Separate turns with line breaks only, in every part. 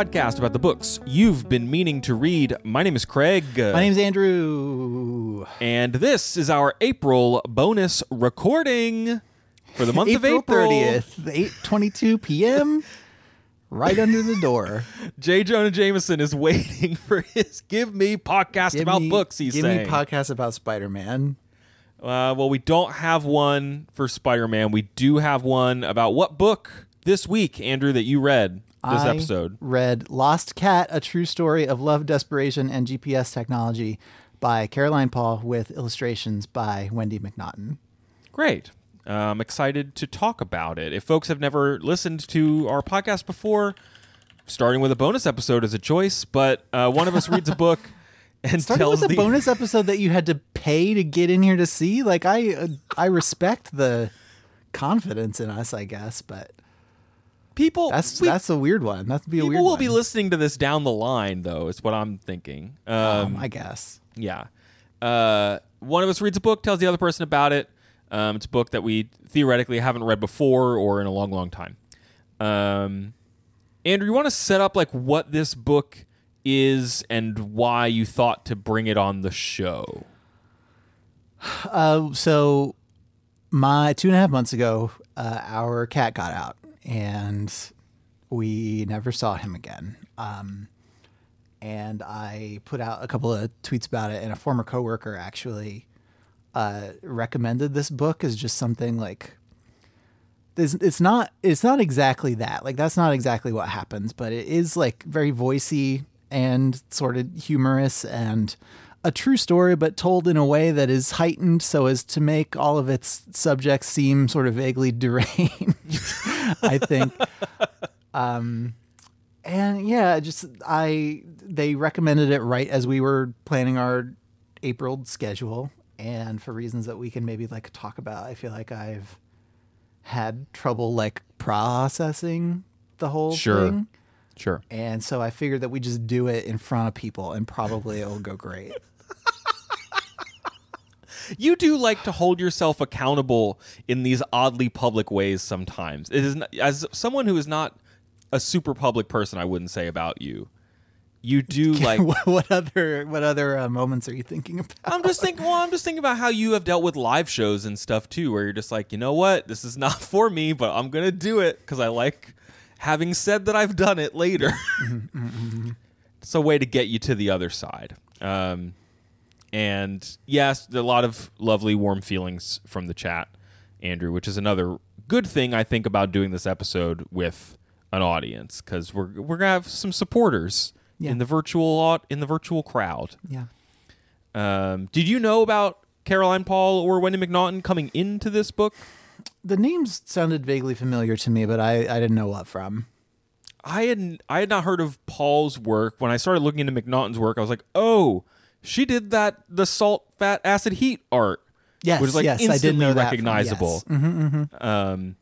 Podcast about the books you've been meaning to read. My name is Craig.
My name's Andrew.
And this is our April bonus recording for the month
April
of April.
30th, 8:22 p.m. right under the door.
J. Jonah Jameson is waiting for his Give Me podcast
Give
about
me-
books, he's
give
saying.
me podcast about Spider-Man.
uh, well, we don't have one for Spider Man. We do have one about what book this week, Andrew, that you read this
I
episode.
read Lost Cat: A True Story of Love, Desperation, and GPS Technology by Caroline Paul with illustrations by Wendy MacNaughton.
Great. I'm excited to talk about it. If folks have never listened to our podcast before, starting with a bonus episode is a choice, but uh, one of us reads a book and
Starting
tells
with a
the
bonus episode that you had to pay to get in here to see. Like I, uh, I respect the confidence in us, I guess, but
people.
that's
we-
that's a weird one. That'd be a weird.
people will
one.
be listening to this down the line, though. Is what I'm thinking. Um,
um, I guess.
Yeah. Uh, one of us reads a book, tells the other person about it. Um, it's a book that we theoretically haven't read before or in a long, long time. Um, Andrew, you want to set up like what this book is and why you thought to bring it on the show?
Uh, so my two and a half months ago, uh, our cat got out, and we never saw him again. Um, and I put out a couple of tweets about it, and a former coworker actually uh, recommended this book as just something like. It's, it's not it's not exactly that like that's not exactly what happens but it is like very voicey and sort of humorous and a true story but told in a way that is heightened so as to make all of its subjects seem sort of vaguely deranged i think um and yeah just i they recommended it right as we were planning our april schedule and for reasons that we can maybe like talk about i feel like i've had trouble like processing the whole
Sure.
thing
Sure.
and so I figured that we just do it in front of people and probably it'll go great.
You do like to hold yourself accountable in these oddly public ways sometimes. It is not, as someone who is not a super public person, I wouldn't say about you. You do like
what, what other what other uh, moments are you thinking about?
I'm just thinking. Well, I'm just thinking about how you have dealt with live shows and stuff too, where you're just like, you know what, this is not for me, but I'm gonna do it because I like having said that I've done it later. it's a way to get you to the other side. Um, and yes, a lot of lovely, warm feelings from the chat, Andrew, which is another good thing I think about doing this episode with an audience because we're we're gonna have some supporters
Yeah.
in the virtual in the virtual crowd.
Yeah.
Um, did you know about Caroline Paul or Wendy MacNaughton coming into this book?
The names sounded vaguely familiar to me, but I, I didn't know what from.
I had I had not heard of Paul's work. When I started looking into MacNaughton's work, I was like, oh, she did that the salt, fat, acid, heat art.
Yes,
which is like
yes,
instantly
that from-
recognizable.
yes. Mhm,
Um,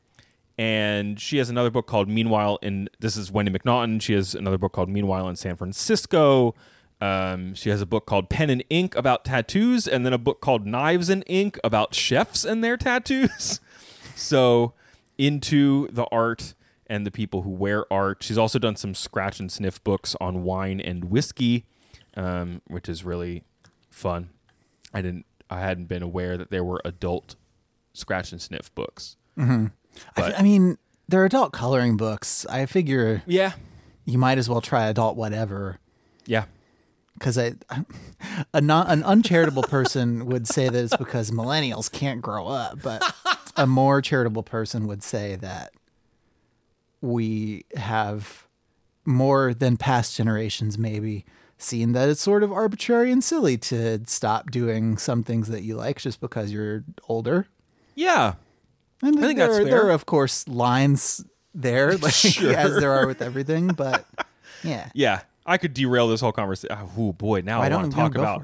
and she has another book called Meanwhile in this is Wendy MacNaughton. She has another book called Meanwhile in San Francisco. Um, she has a book called Pen and Ink about tattoos, and then a book called Knives and Ink about chefs and their tattoos. so into the art and the people who wear art. She's also done some scratch and sniff books on wine and whiskey, um, which is really fun. I didn't, I hadn't been aware that there were adult scratch and sniff books.
I, I mean, they're adult coloring books. I figure
Yeah,
you might as well try adult whatever.
yeah.
Because I, a non, an uncharitable person would say that it's because millennials can't grow up, but a more charitable person would say that we have more than past generations maybe seen that it's sort of arbitrary and silly to stop doing some things that you like just because you're older.
Yeah.
And
I think
there,
that's
are,
fair.
there are, of course, lines there, like
Sure.
as there are with everything. But yeah,
Yeah. I could derail this whole conversation. Oh boy, now I
don't
want to talk about?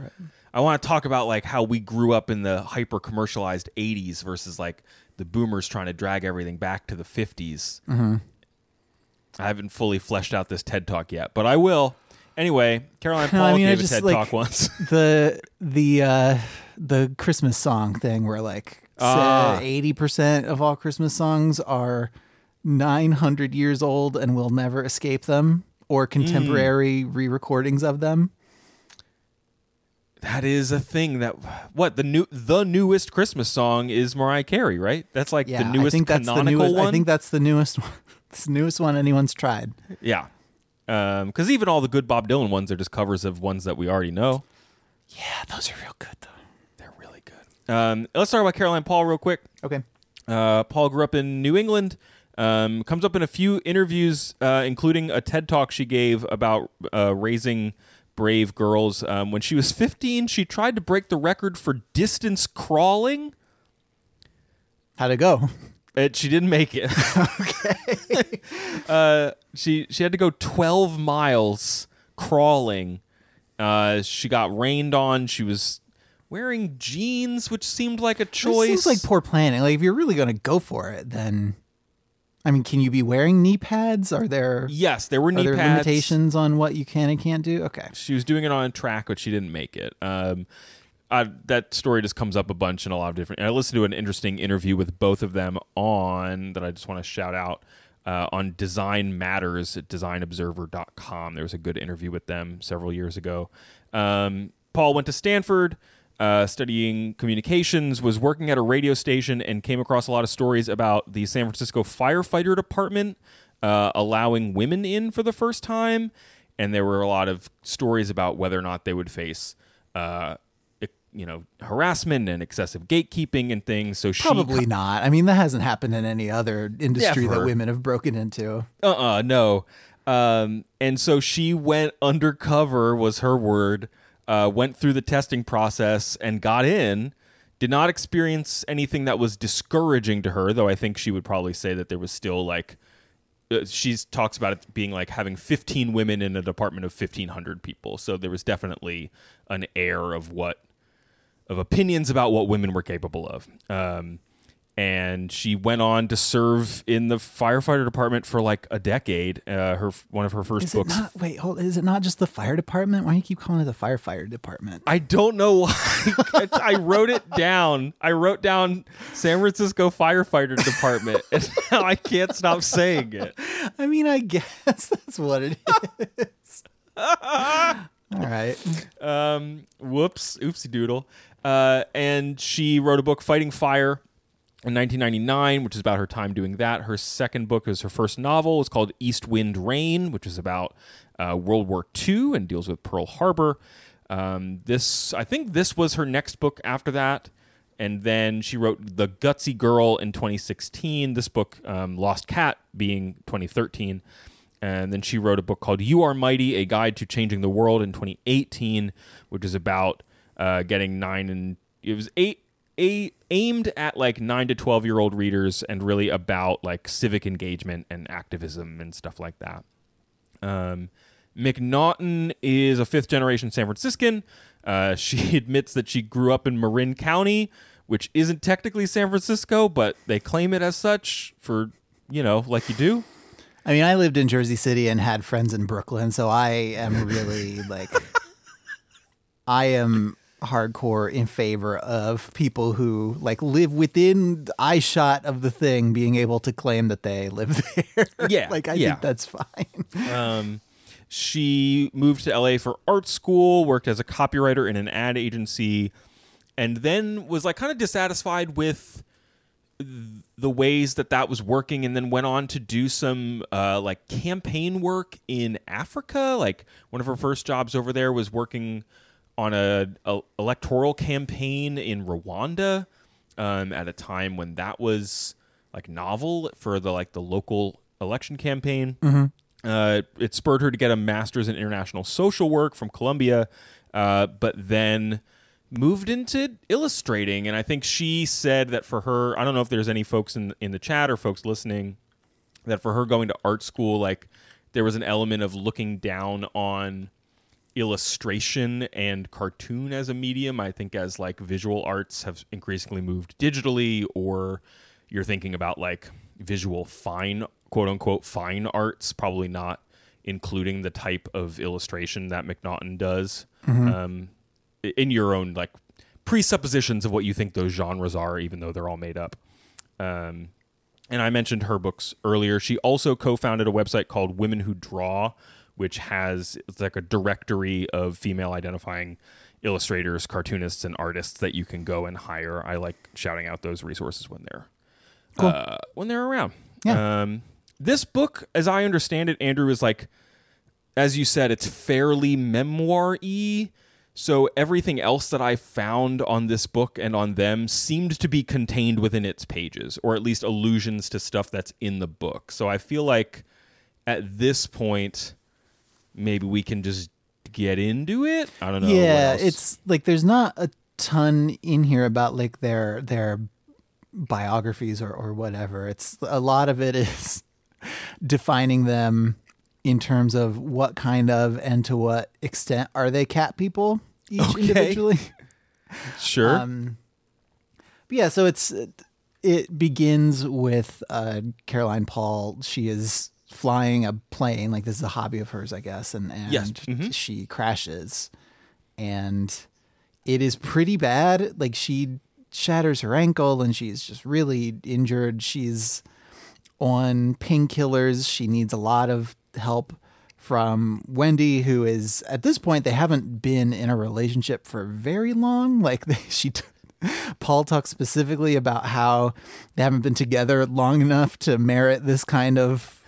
I want to talk about like how we grew up in the hyper commercialized 80s versus like the boomers trying to drag everything back to the 50s.
Mm-hmm.
I haven't fully fleshed out this TED talk yet, but I will. Anyway, Caroline Paul
I mean, I
gave a
just,
TED
like-
talk once.
the the uh, the Christmas song thing, where like
Ah.
eighty percent of all Christmas songs are nine hundred years old and will never escape them, or contemporary
Mm.
re-recordings of them.
that is a thing that what the new the newest Christmas song is Mariah Carey, right? That's like
Yeah,
the newest
I think that's the
canonical
newest.
one.
I think that's the newest one. It's the newest one anyone's tried.
yeah. Because even all the good Bob Dylan ones are just covers of ones that we already know.
Yeah, those are real good though.
They're really good. Um, let's talk about Caroline Paul real quick.
Okay.
Uh, Paul grew up in New England. Um, comes up in a few interviews, uh, including a TED talk she gave about uh, raising brave girls. Um, when she was 15, she tried to break the record for distance crawling.
How'd it go?
It, she didn't make it. okay. uh, she she had to go 12 miles crawling. Uh, she got rained on. She was wearing jeans, which seemed like a
It
choice.
seems like poor planning. Like if you're really going to go for it, then I mean, can you be wearing knee pads? Are there
yes, there were knee
there
pads.
limitations on what you can and can't do? Okay.
she was doing it on a track, but she didn't make it. Um, I, that story just comes up a bunch in a lot of different. I listened to an interesting interview with both of them on that I just want to shout out uh, on Design Matters at DesignObserver.com. There was a good interview with them several years ago. Um, Paul went to Stanford. Uh, studying communications, was working at a radio station, and came across a lot of stories about the San Francisco firefighter department uh, allowing women in for the first time, and there were a lot of stories about whether or not they would face, uh, you know, harassment and excessive gatekeeping and things. So she
Probably not. I mean, that hasn't happened in any other industry that women have broken into.
uh-uh no um and so she went undercover was her word uh went through the testing process and got in did not experience anything that was discouraging to her though i think she would probably say that there was still like uh, she talks about it being like having 15 women in a department of 1500 people so there was definitely an air of what of opinions about what women were capable of um and she went on to serve in the firefighter department for like a decade. Uh, her one of her first
Is
books.
not? Wait, hold. Is it not just the fire department? Why do you keep calling it the firefighter department?
I don't know why. I wrote it down. I wrote down San Francisco firefighter department, and now I can't stop saying it.
I mean, I guess that's what it is. All right.
Um, whoops, oopsie doodle. Uh, and she wrote a book, Fighting Fire, in 1999, which is about her time doing that. Her second book is her first novel. It's called East Wind Rain, which is about uh, World War II and deals with Pearl Harbor. Um, this, I think, this was her next book after that. And then she wrote The Gutsy Girl in 2016. This book, um, Lost Cat, being 2013. And then she wrote a book called You Are Mighty, A Guide to Changing the World in 2018, which is about uh, getting nine and it was eight, eight aimed at like nine to 12 year old readers and really about like civic engagement and activism and stuff like that. Um, McNaughton is a fifth generation San Franciscan. Uh, she admits that she grew up in Marin County, which isn't technically San Francisco, but they claim it as such for, you know, like you do.
I mean, I lived in Jersey City and had friends in Brooklyn, so I am really like, I am hardcore in favor of people who like live within eye shot of the thing being able to claim that they live there.
Yeah,
like I
yeah.
think that's fine.
Um, she moved to LA for art school, worked as a copywriter in an ad agency, and then was like kind of dissatisfied with the ways that that was working and then went on to do some uh, like campaign work in Africa. Like one of her first jobs over there was working on a, a electoral campaign in Rwanda um, at a time when that was like novel for the like the local election campaign. Uh, it spurred her to get a master's in international social work from Columbia, uh, but then moved into illustrating. And I think she said that for her, I don't know if there's any folks in in the chat or folks listening, that for her going to art school, like there was an element of looking down on illustration and cartoon as a medium. I think as like visual arts have increasingly moved digitally, or you're thinking about like visual fine, quote unquote, fine arts, probably not including the type of illustration that MacNaughton does. Um, in your own like presuppositions of what you think those genres are, even though they're all made up. Um, and I mentioned her books earlier. She also co-founded a website called Women Who Draw, which has it's like a directory of female identifying illustrators, cartoonists, and artists that you can go and hire. I like shouting out those resources when they're uh, when they're around.
Yeah.
Um, this book, as I understand it, Andrew is like, as you said, it's fairly memoir-y. So everything else that I found on this book and on them seemed to be contained within its pages, or at least allusions to stuff that's in the book. So I feel like at this point, maybe we can just get into it. I don't know.
yeah, it's like there's not a ton in here about like their their biographies or or whatever. It's a lot of it is defining them in terms of what kind of and to what extent are they cat people each
Okay.
individually.
sure.
Um, but yeah, so it's it begins with uh, Caroline Paul. She is flying a plane, like this is a hobby of hers, I guess, and and
Yes. Mhm.
she crashes, and it is pretty bad. Like she shatters her ankle, and she's just really injured. She's on painkillers. She needs a lot of help from Wendy, who is at this point they haven't been in a relationship for very long. Like they, she, t- Paul talks specifically about how they haven't been together long enough to merit this kind of,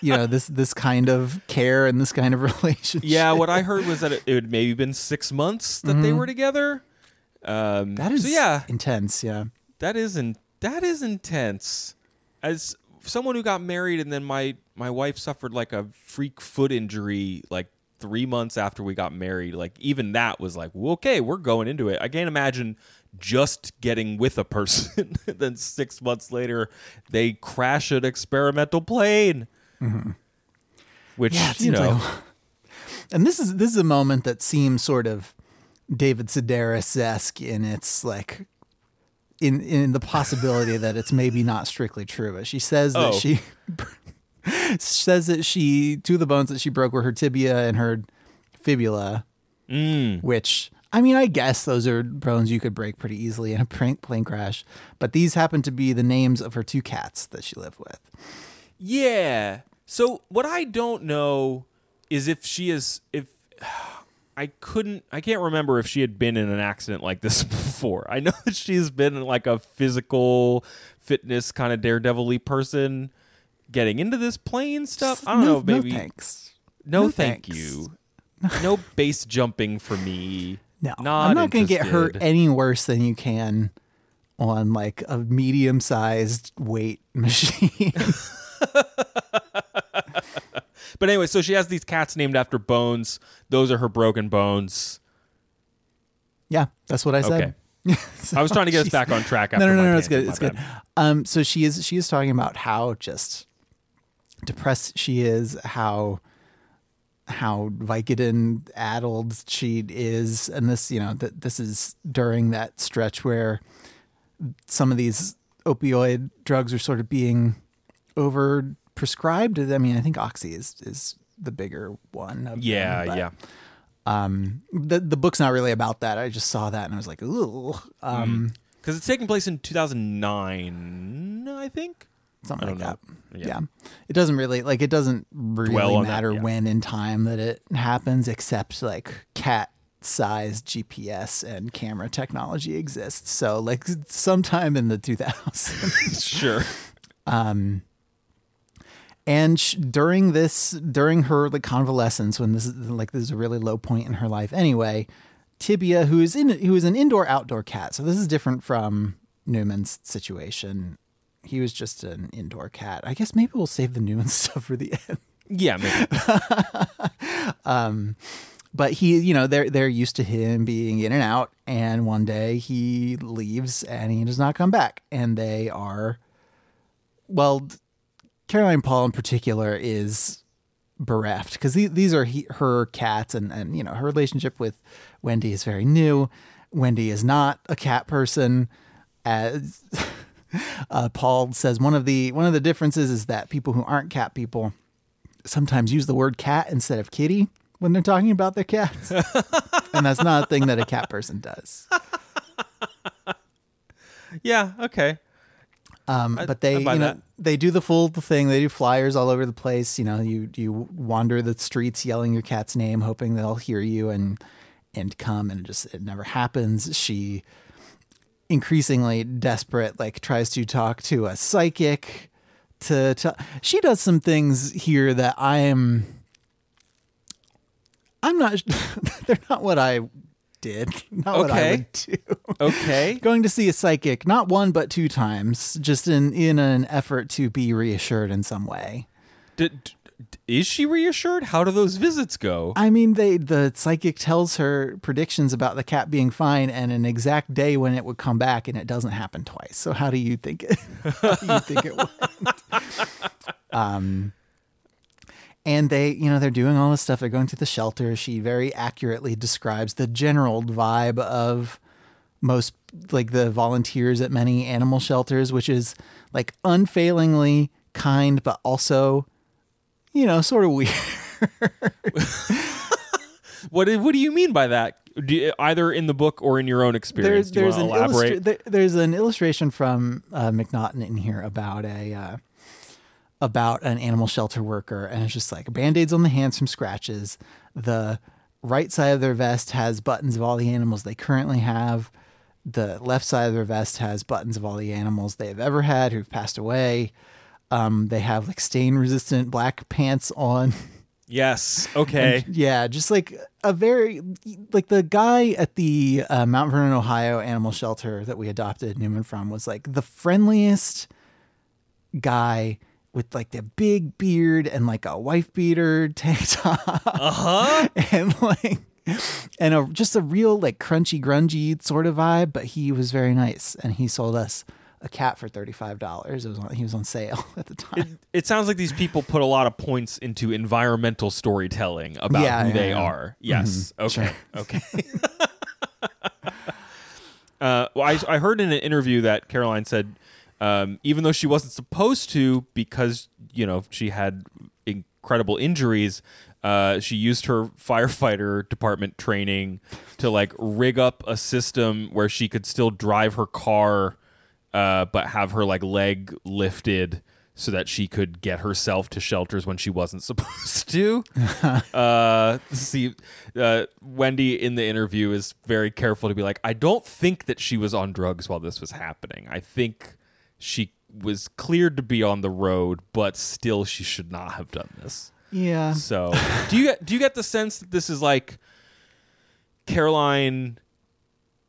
you know, this this kind of care and this kind of relationship.
yeah, what I heard was that it, it had maybe been six months that they were together. Um,
Mm-hmm. that is
so yeah.
intense. Yeah,
that is in, that is intense. As someone who got married and then my my wife suffered like a freak foot injury like three months after we got married. Like even that was like okay, we're going into it. I can't imagine just getting with a person then six months later they crash an experimental plane. Which
Mm-hmm. yeah.
You know,
like, and this is this is a moment that seems sort of David Sedaris esque in its like in in the possibility that it's maybe not strictly true. But she says that
Oh.
she says that she two of the bones that she broke were her tibia and her fibula,
mm,
which I mean, I guess those are bones you could break pretty easily in a plane plane crash. But these happen to be the names of her two cats that she lived with.
Yeah. So what I don't know is if she is if I couldn't I can't remember if she had been in an accident like this before. I know that she's been like a physical fitness kind of daredevil person getting into this plane stuff. I don't
no,
know, maybe
No thanks.
no,
no
thank
thanks.
you. No base jumping for me.
No,
Not
I'm not going to get hurt any worse than you can on like a medium-sized weight machine.
But anyway, so she has these cats named after bones. Those are her broken bones.
yeah, that's what I said.
I was trying to get us back on track.
No,
After
no, no,
my
no, it's good. It's
my
good. Um, so she is she is talking about how just depressed she is, how how Vicodin addled she is, and this, you know, that this is during that stretch where some of these opioid drugs are sort of being over prescribed. I mean, I think oxy is is the bigger one. Of
Yeah,
them, but,
yeah.
Um, the the book's not really about that. I just saw that and I was like, ooh, um,
Because it's taking place in 2009, I think.
Something like
don't
that. Yeah.
Yeah.
it doesn't really like it doesn't really
on that,
matter
yeah.
when in time that it happens, except like cat sized GPS and camera technology exists. So like sometime in the 2000s.
Sure.
um and sh- during this during her like convalescence when this is like this is a really low point in her life anyway tibia who is in who is an indoor outdoor cat so this is different from newman's situation He was just an indoor cat. I guess maybe we'll save the new stuff for the end.
Yeah, maybe.
Um, but he you know they're they're used to him being in and out and one day he leaves and he does not come back and they are well caroline paul in particular is bereft because these are he, her cats and and you know her relationship with wendy is very new wendy is not a cat person as uh, paul says one of the one of the differences is that people who aren't cat people sometimes use the word cat instead of kitty when they're talking about their cats. and that's not a thing that a cat person does.
yeah, okay.
Um,
I-
but they, you know,
that.
they do the full thing. They do flyers all over the place. You know, you you wander the streets yelling your cat's name, hoping they'll hear you and and come, and it just it never happens. She increasingly desperate, like tries to talk to a psychic. To, to she does some things here that I am. I'm not. They're not what I did. Not what I
Okay.
would do
Okay.
going to see a psychic not one but two times just in in an effort to be reassured in some way
D- d- d- is she reassured? How do those visits go?
i mean they the psychic tells her predictions about the cat being fine and an exact day when it would come back and it doesn't happen twice so how do you think it you think it went um and they you know they're doing all this stuff they're going to the shelter she very accurately describes the general vibe of most like the volunteers at many animal shelters which is like unfailingly kind but also you know sort of weird
What do- What do you mean by that? You- either in the book or in your own experience?
there's there's an
elaborate?
illustra- there, there's an illustration from uh, MacNaughton in here about a uh, about an animal shelter worker, and it's just like band-aids on the hands from scratches. The right side of their vest has buttons of all the animals they currently have. The left side of their vest has buttons of all the animals they have ever had who've passed away. Um, they have like stain-resistant black pants on.
yes. Okay.
Yeah, just like a very like the guy at the uh, Mount Vernon, Ohio animal shelter that we adopted Newman from was like the friendliest guy with like the big beard and like a wife beater tank top.
Uh huh.
and like and a just a real like crunchy grungy sort of vibe, but he was very nice and he sold us a cat for $35. It was on, he was on sale at the time.
It sounds like these people put a lot of points into environmental storytelling about
Yeah,
who
yeah,
they
yeah. Mm-hmm.
are. Yes. Okay. Okay. uh, well, I, I heard in an interview that Caroline said, um, even though she wasn't supposed to, because you know she had incredible injuries, uh, she used her firefighter department training to like rig up a system where she could still drive her car, uh, but have her like leg lifted so that she could get herself to shelters when she wasn't supposed to. uh, see, uh, Wendy in the interview is very careful to be like, I don't think that she was on drugs while this was happening. I think she was cleared to be on the road, but still, she should not have done this.
yeah.
So, do you get do you get the sense that this is like Caroline?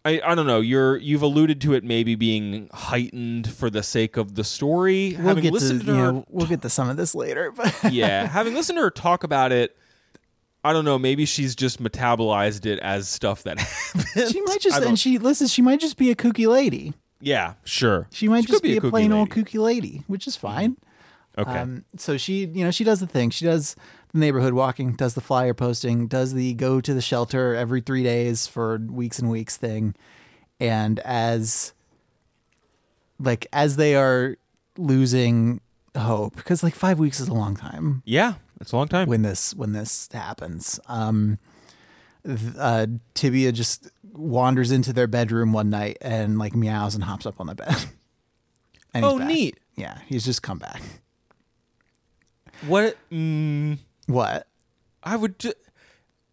I, I don't know. You're you've alluded to it maybe being heightened for the sake of the story.
We'll
having
get to,
listened to,
you
her,
know, we'll get to some of this later, but
yeah, having listened to her talk about it, I don't know. Maybe she's just metabolized it as stuff that happened.
she might just and she listen. She might just be a kooky lady.
yeah, sure.
She might
could
just be, a
kooky
plain old kooky lady, which is fine.
Okay.
Um, so she, you know, she does the thing. She does the neighborhood walking, does the flyer posting, does the go to the shelter every three days for weeks and weeks thing. And as like as they are losing hope, because like five weeks is a long time
yeah, it's a long time.
when this when this happens. Um, uh, Tibia just wanders into their bedroom one night and like meows and hops up on the bed.
Oh,
back.
neat.
Yeah, he's just come back.
What? Mm,
What?
I would. Ju-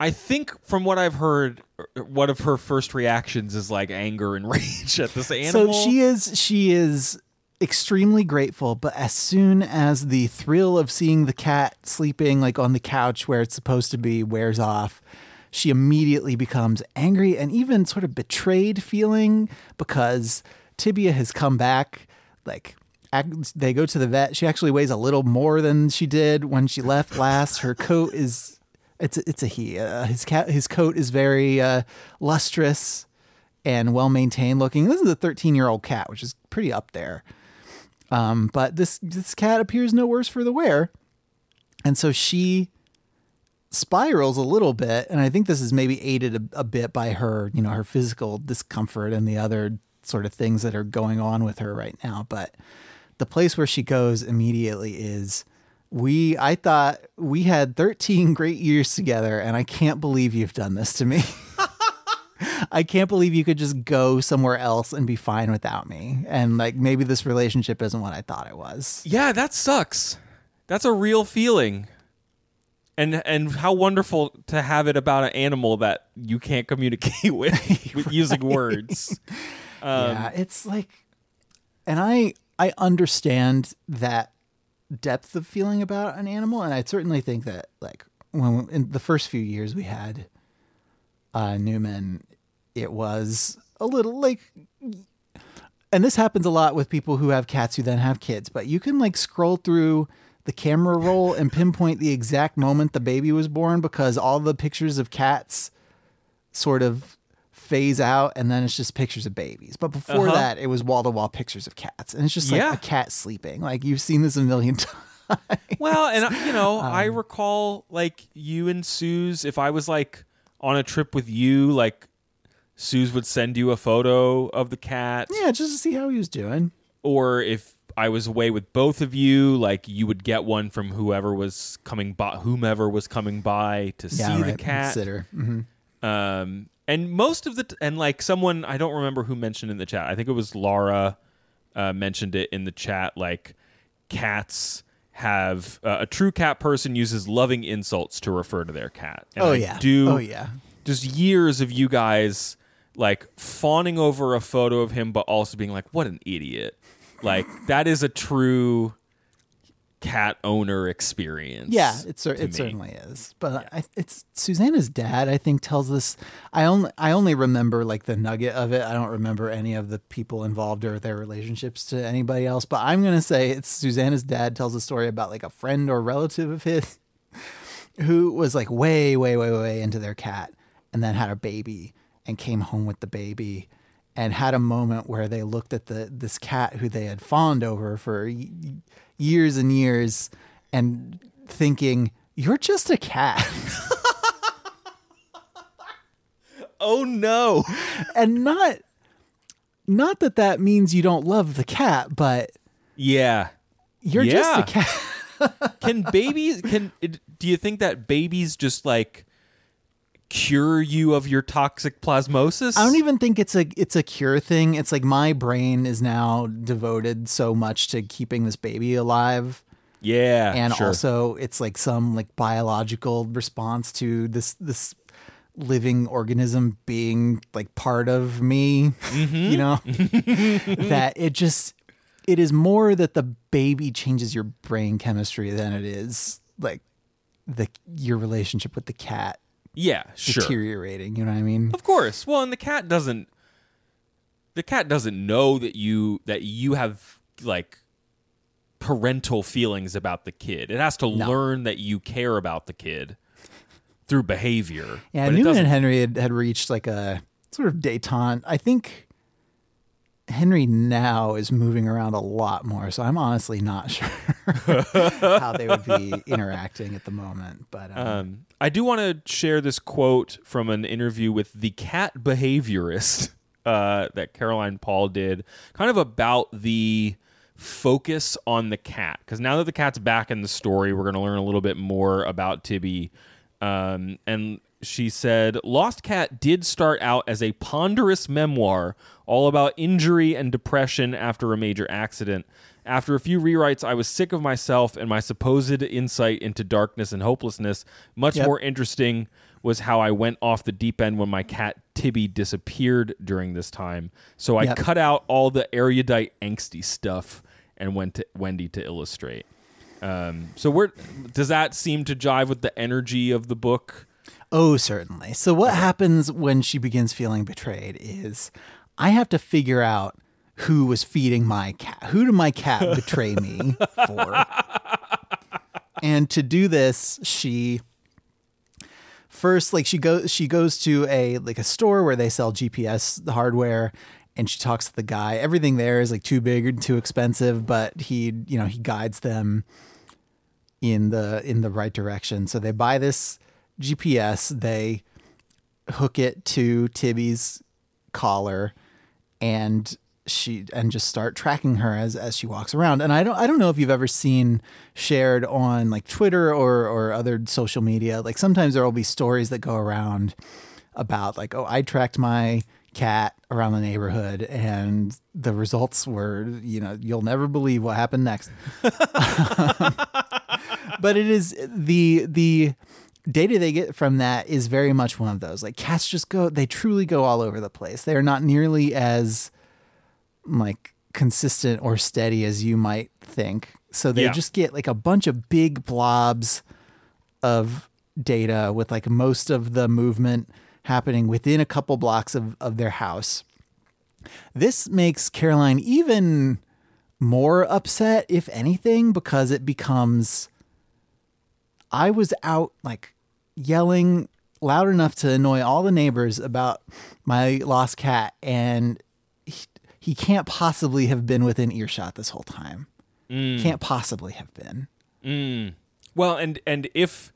I think from what I've heard, one of her first reactions is like anger and rage at this animal.
So she is she is extremely grateful, but as soon as the thrill of seeing the cat sleeping like on the couch where it's supposed to be wears off, she immediately becomes angry and even sort of betrayed feeling because Tibia has come back like they go to the vet. She actually weighs a little more than she did when she left last. Her coat is it's it's a he. Uh, his cat his coat is very uh, lustrous and well maintained looking. This is a 13 year old cat, which is pretty up there. Um, but this this cat appears no worse for the wear, and so she spirals a little bit, and I think this is maybe aided a, a bit by her, you know, her physical discomfort and the other sort of things that are going on with her right now. But the place where she goes immediately is we I thought we had 13 great years together and I can't believe you've done this to me. I can't believe you could just go somewhere else and be fine without me. And like maybe this relationship isn't what I thought it was.
Yeah, that sucks. That's a real feeling. And and how wonderful to have it about an animal that you can't communicate with with using words. Um,
yeah, it's like and I I understand that depth of feeling about an animal and I certainly think that like when in the first few years we had uh Newman it was a little like and this happens a lot with people who have cats who then have kids but you can like scroll through the camera roll and pinpoint the exact moment the baby was born because all the pictures of cats sort of phase out and then it's just pictures of babies but before
Uh-huh.
that it was wall-to-wall pictures of cats and it's just like
Yeah.
a cat sleeping like you've seen this a million times
Well, and you know, I
Um,
recall like you and Suze. If I was like on a trip with you, like Suze would send you a photo of the cat,
yeah just to see how he was doing
or if I was away with both of you, like you would get one from whoever was coming by, whomever was coming by to
yeah
see
right
the cat.
sitter hmm
Um, and most of the t- and like someone I don't remember who mentioned in the chat. I think it was Laura uh, mentioned it in the chat. Like cats have uh, a true cat person uses loving insults to refer to their cat. And
oh
I
yeah
do
oh yeah
just years of you guys like fawning over a photo of him, but also being like, "What an idiot!" Like that is a true cat owner experience.
Yeah, it, it
me.
certainly is. But I, it's Susanna's dad. I think tells this. I only I only remember like the nugget of it. I don't remember any of the people involved or their relationships to anybody else. But I'm gonna say it's Susanna's dad tells a story about like a friend or relative of his who was like way way way way into their cat and then had a baby and came home with the baby and had a moment where they looked at the this cat who they had fawned over for years and years and thinking you're just a cat
Oh no.
and not not that that means you don't love the cat but
yeah.
you're just a cat
can babies can do you think that babies just like cure you of your toxoplasmosis
I don't even think it's a it's a cure thing. It's like my brain is now devoted so much to keeping this baby alive
yeah
and
sure.
also it's like some like biological response to this this living organism being like part of me
Mm-hmm.
you know that it just it is more that the baby changes your brain chemistry than it is like the your relationship with the cat
yeah sure.
deteriorating you know what i mean?
Of course. Well and the cat doesn't the cat doesn't know that you that you have like parental feelings about the kid. It has to learn that you care about the kid through behavior
Yeah, Newman
doesn't-
and Henry had, had reached like a sort of detente. I think Henry now is moving around a lot more, so I'm honestly not sure how they would be interacting at the moment. But um,
Um, I do want to share this quote from an interview with the cat behaviorist uh, that Caroline Paul did, kind of about the focus on the cat. Because now that the cat's back in the story, we're going to learn a little bit more about Tibby. Um, and she said, Lost Cat did start out as a ponderous memoir all about injury and depression after a major accident. After a few rewrites, I was sick of myself and my supposed insight into darkness and hopelessness. Much
Yep.
more interesting was how I went off the deep end when my cat Tibby disappeared during this time. So I
Yep.
cut out all the erudite, angsty stuff and went to Wendy to illustrate. Um, so where does that seem to jive with the energy of the book?
oh, certainly. So what happens when she begins feeling betrayed is I have to figure out who was feeding my cat. Who did my cat betray me for? and to do this, she first like she goes she goes to a like a store where they sell GPS hardware and she talks to the guy. Everything there is like too big and too expensive, but he, you know, he guides them in the in the right direction. So they buy this GPS, they hook it to Tibby's collar and she and just start tracking her as as she walks around. And I don't I don't know if you've ever seen shared on like Twitter or or other social media. Like sometimes there will be stories that go around about like oh I tracked my cat around the neighborhood and the results were you know you'll never believe what happened next but it is the the data they get from that is very much one of those like cats just go they truly go all over the place they are not nearly as like consistent or steady as you might think so they
Yeah.
just get like a bunch of big blobs of data with like most of the movement happening within a couple blocks of, of their house. This makes Caroline even more upset, if anything, because it becomes I was out like yelling loud enough to annoy all the neighbors about my lost cat, and he, can't possibly have been within earshot this whole time. Can't possibly have been.
Well, and and if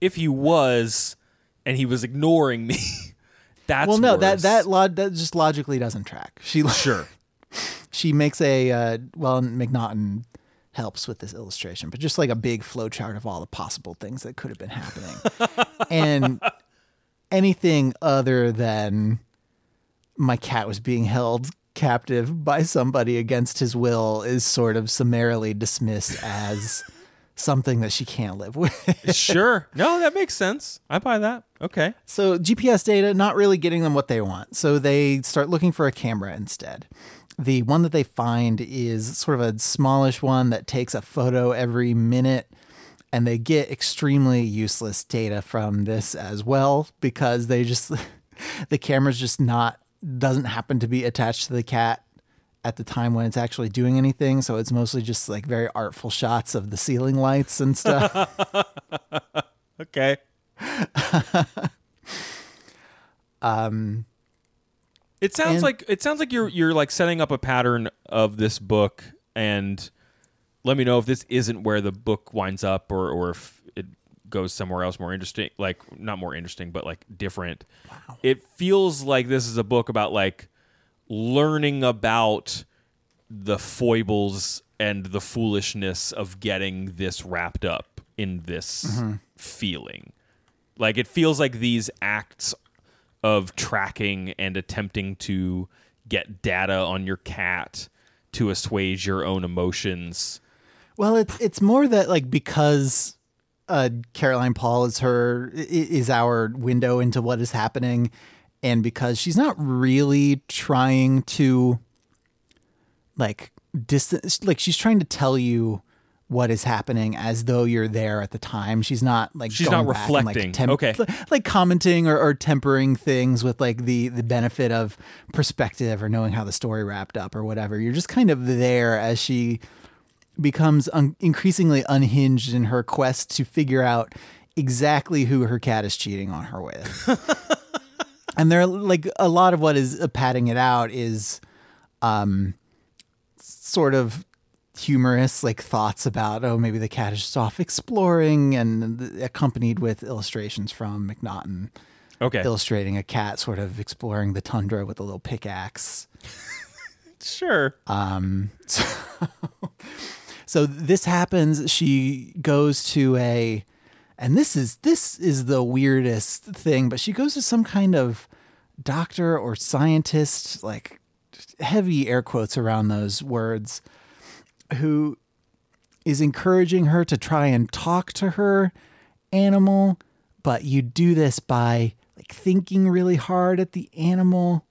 if he was and he was ignoring me, that's
well, no, that
worse.
that log that just logically doesn't track. She
sure.
she makes a uh, well, MacNaughton helps with this illustration, but just like a big flowchart of all the possible things that could have been happening, and anything other than my cat was being held captive by somebody against his will is sort of summarily dismissed as something that she can't live with.
sure. No, that makes sense. I buy that. Okay.
So GPS data not really getting them what they want. So they start looking for a camera instead. The one that they find is sort of a smallish one that takes a photo every minute and they get extremely useless data from this as well because they just the camera's just not doesn't happen to be attached to the cat at the time when it's actually doing anything so it's mostly just like very artful shots of the ceiling lights and stuff
Okay. Um, it sounds
and-
like it sounds like you're you're like setting up a pattern of this book and let me know if this isn't where the book winds up or or if goes somewhere else more interesting like not more interesting but like different. It feels like this is a book about like learning about the foibles and the foolishness of getting this wrapped up in this mm-hmm. feeling. Like it feels like these acts of tracking and attempting to get data on your cat to assuage your own emotions.
Well, it's it's more that like because uh, Caroline Paul is her is our window into what is happening, and because she's not really trying to like distance, like she's trying to tell you what is happening as though you're there at the time. She's not like
She's
going
not reflecting.
like, temp-
Okay.
like commenting or, or tempering things with like the the benefit of perspective or knowing how the story wrapped up or whatever. You're just kind of there as she becomes un- increasingly unhinged in her quest to figure out exactly who her cat is cheating on her with. and there, are like a lot of what is uh, padding it out is, um, sort of humorous like thoughts about oh maybe the cat is just off exploring and accompanied with illustrations from MacNaughton
Okay.
illustrating a cat sort of exploring the tundra with a little pickaxe
sure.
um, so, so this happens. She goes to a, and this is this is the weirdest thing. But she goes to some kind of doctor or scientist, like heavy air quotes around those words, who is encouraging her to try and talk to her animal, but you do this by like thinking really hard at the animal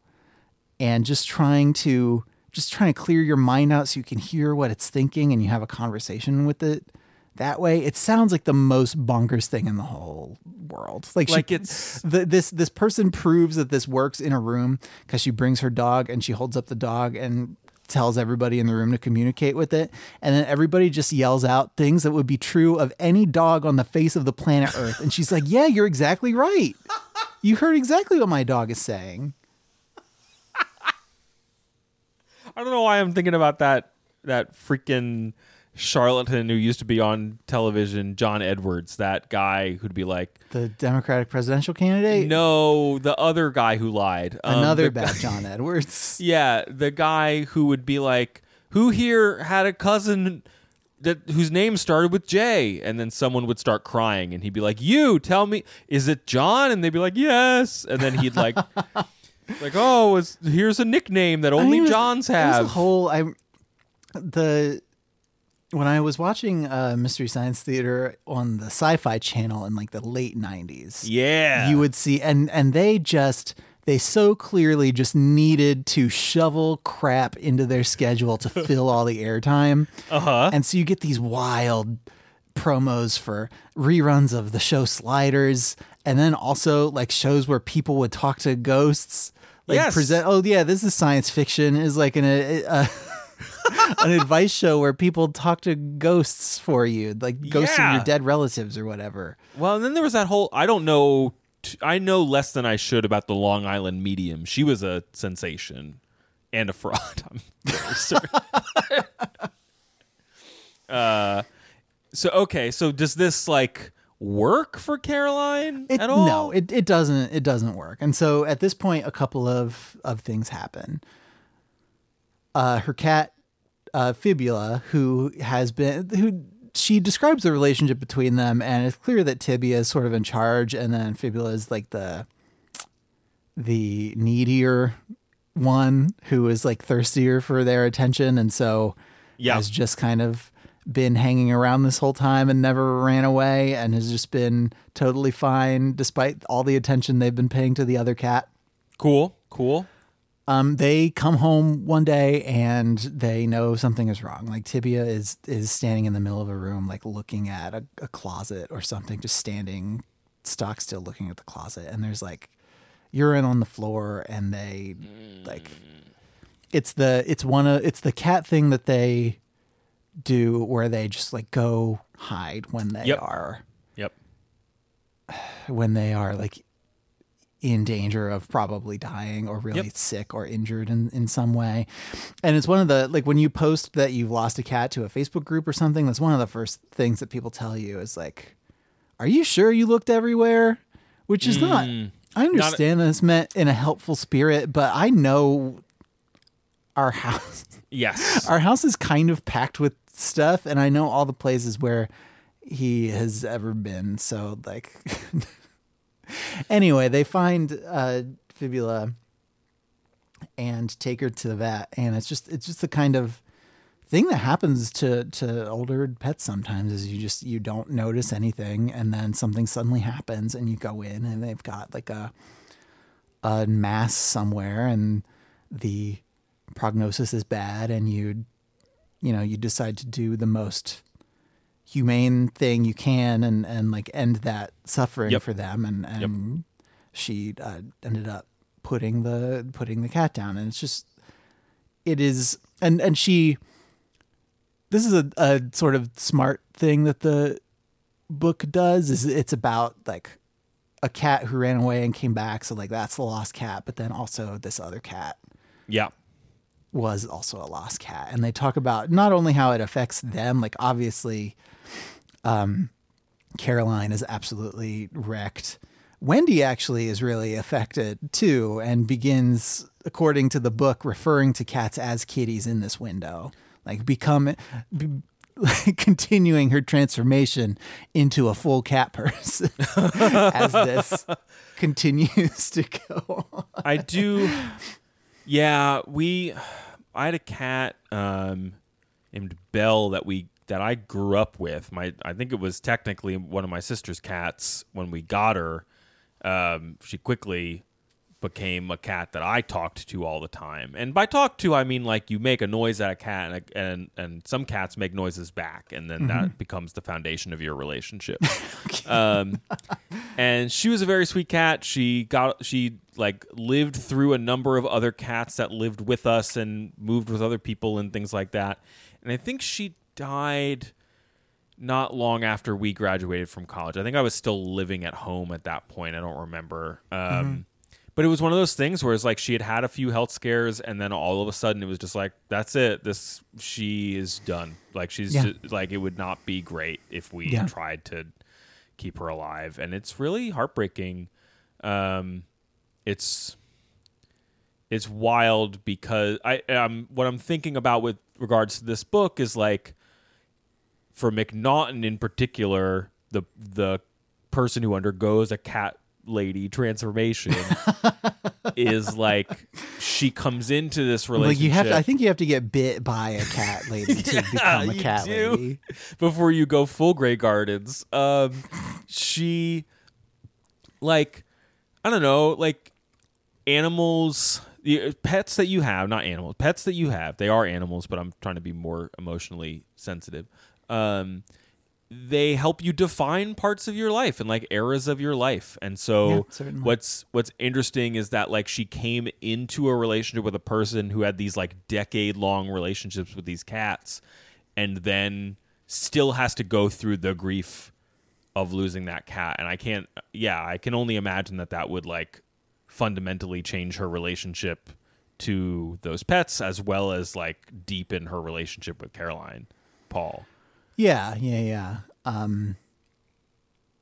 and just trying to just trying to clear your mind out so you can hear what it's thinking and you have a conversation with it that way it sounds like the most bonkers thing in the whole world like,
Like
she,
it's-
the, this this person proves that this works in a room because she brings her dog and she holds up the dog and tells everybody in the room to communicate with it. And then everybody just yells out things that would be true of any dog on the face of the planet Earth. And she's like, Yeah, you're exactly right. You heard exactly what my dog is saying.
I don't know why I'm thinking about that that freaking charlatan who used to be on television, John Edwards, that guy who'd be like,
The Democratic presidential candidate?
no, the other guy who lied, Um,
Another
the
bad
guy-
John Edwards.
yeah, the guy who would be like, who here had a cousin that whose name started with J, and then someone would start crying, and he'd be like, "You tell me, is it John?" And they'd be like, "Yes," and then he'd like. Like oh, it's, here's a nickname that
I
only
mean,
Johns have.
a whole I the when I was watching uh, Mystery Science Theater on the Sci-Fi Channel in like the late '90s,
yeah,
you would see, and and they just they so clearly just needed to shovel crap into their schedule to fill all the airtime,
uh huh.
and so you get these wild promos for reruns of the show Sliders, and then also like shows where people would talk to ghosts. Like
Yes.
present. Oh yeah, this is science fiction. Is like an a, an advice show where people talk to ghosts for you, like ghosts
Yeah.
of your dead relatives or whatever.
Well, and then there was that whole I don't know t- I know less than I should about the Long Island medium. She was a sensation and a fraud. I'm very certain. uh so okay, so does this like work for Caroline
It,
at all?
No, it, it doesn't. It doesn't work. And so at this point, a couple of of things happen. Uh, her cat, uh, Fibula, who has been who she describes the relationship between them, and it's clear that Tibia is sort of in charge, and then Fibula is like the the needier one who is like thirstier for their attention, and so
Yeah.
has just kind of been hanging around this whole time and never ran away and has just been totally fine despite all the attention they've been paying to the other cat.
Cool, cool.
Um, they come home one day and they know something is wrong. Like Tibia is is standing in the middle of a room, like looking at a, a closet or something, just standing stock still looking at the closet. And there's like urine on the floor, and they like it's the it's one of it's the cat thing that they do where they just like go hide when they
Yep.
are
Yep.
when they are like in danger of probably dying or really
Yep.
sick or injured in, in some way. And it's one of the like when you post that you've lost a cat to a Facebook group or something, that's one of the first things that people tell you is like, Are you sure you looked everywhere? Which is not
Mm.
I understand that it's meant in a helpful spirit, but I know our house
Yes.
our house is kind of packed with stuff and i know all the places where he has ever been so like anyway they find uh fibula and take her to the vet and it's just it's just the kind of thing that happens to to older pets sometimes is you just you don't notice anything and then something suddenly happens and you go in and they've got like a a mass somewhere and the prognosis is bad and you you know you decide to do the most humane thing you can and and like end that suffering
Yep.
for them. And and she uh, ended up putting the putting the cat down. And it's just it is and and she this is a, a sort of smart thing that the book does is it's about like a cat who ran away and came back. So like that's the lost cat but then also this other cat.
Yeah.
Was also a lost cat and they talk about not only how it affects them like obviously um caroline is absolutely wrecked wendy actually is really affected too and begins according to the book referring to cats as kitties in this window like become be, like continuing her transformation into a full cat person as this continues to go on.
I do. Yeah, we. I had a cat um, named Belle that we that I grew up with. My I think it was technically one of my sister's cats when we got her. Um, she quickly became a cat that I talked to all the time. And by talk to, I mean like you make a noise at a cat, and and, and some cats make noises back, and then that becomes the foundation of your relationship. um, and she was a very sweet cat. She got she like lived through a number of other cats that lived with us and moved with other people and things like that. And I think she died not long after we graduated from college. I think I was still living at home at that point. I don't remember. Um, But it was one of those things where it's like she had had a few health scares, and then all of a sudden it was just like, "That's it. This she is done. Like she's
Yeah.
ju- like it would not be great if we
Yeah.
tried to keep her alive." And it's really heartbreaking. Um, it's it's wild because I um what I'm thinking about with regards to this book is like for MacNaughton in particular, the the person who undergoes a cat lady transformation is like she comes into this relationship
Like you have to, I think you have to get bit by a cat lady to become a cat
do.
lady.
before you go full Grey Gardens. Um, she, like, I don't know, like animals, the pets that you have, not animals, pets that you have. They are animals, but I'm trying to be more emotionally sensitive. Um, they help you define parts of your life and like eras of your life. And so
certainly.
what's what's interesting is that like she came into a relationship with a person who had these like decade long relationships with these cats and then still has to go through the grief of losing that cat and I can't yeah, I can only imagine that that would like fundamentally change her relationship to those pets as well as like deepen her relationship with Caroline Paul.
Yeah, yeah, yeah. Um,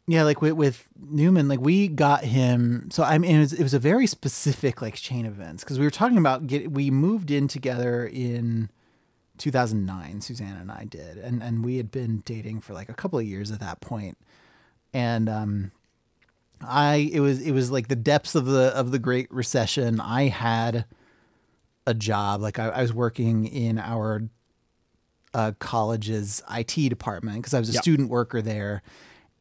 yeah, like with, with Newman, like we got him. So I mean, it was, it was a very specific like chain of events because we were talking about get. We moved in together in 2009. Susanna and I did, and and we had been dating for like a couple of years at that point. point, and um, I it was it was like the depths of the of the Great Recession. I had a job, like I, I was working in our uh, college's IT department because I was a
Yep.
student worker there.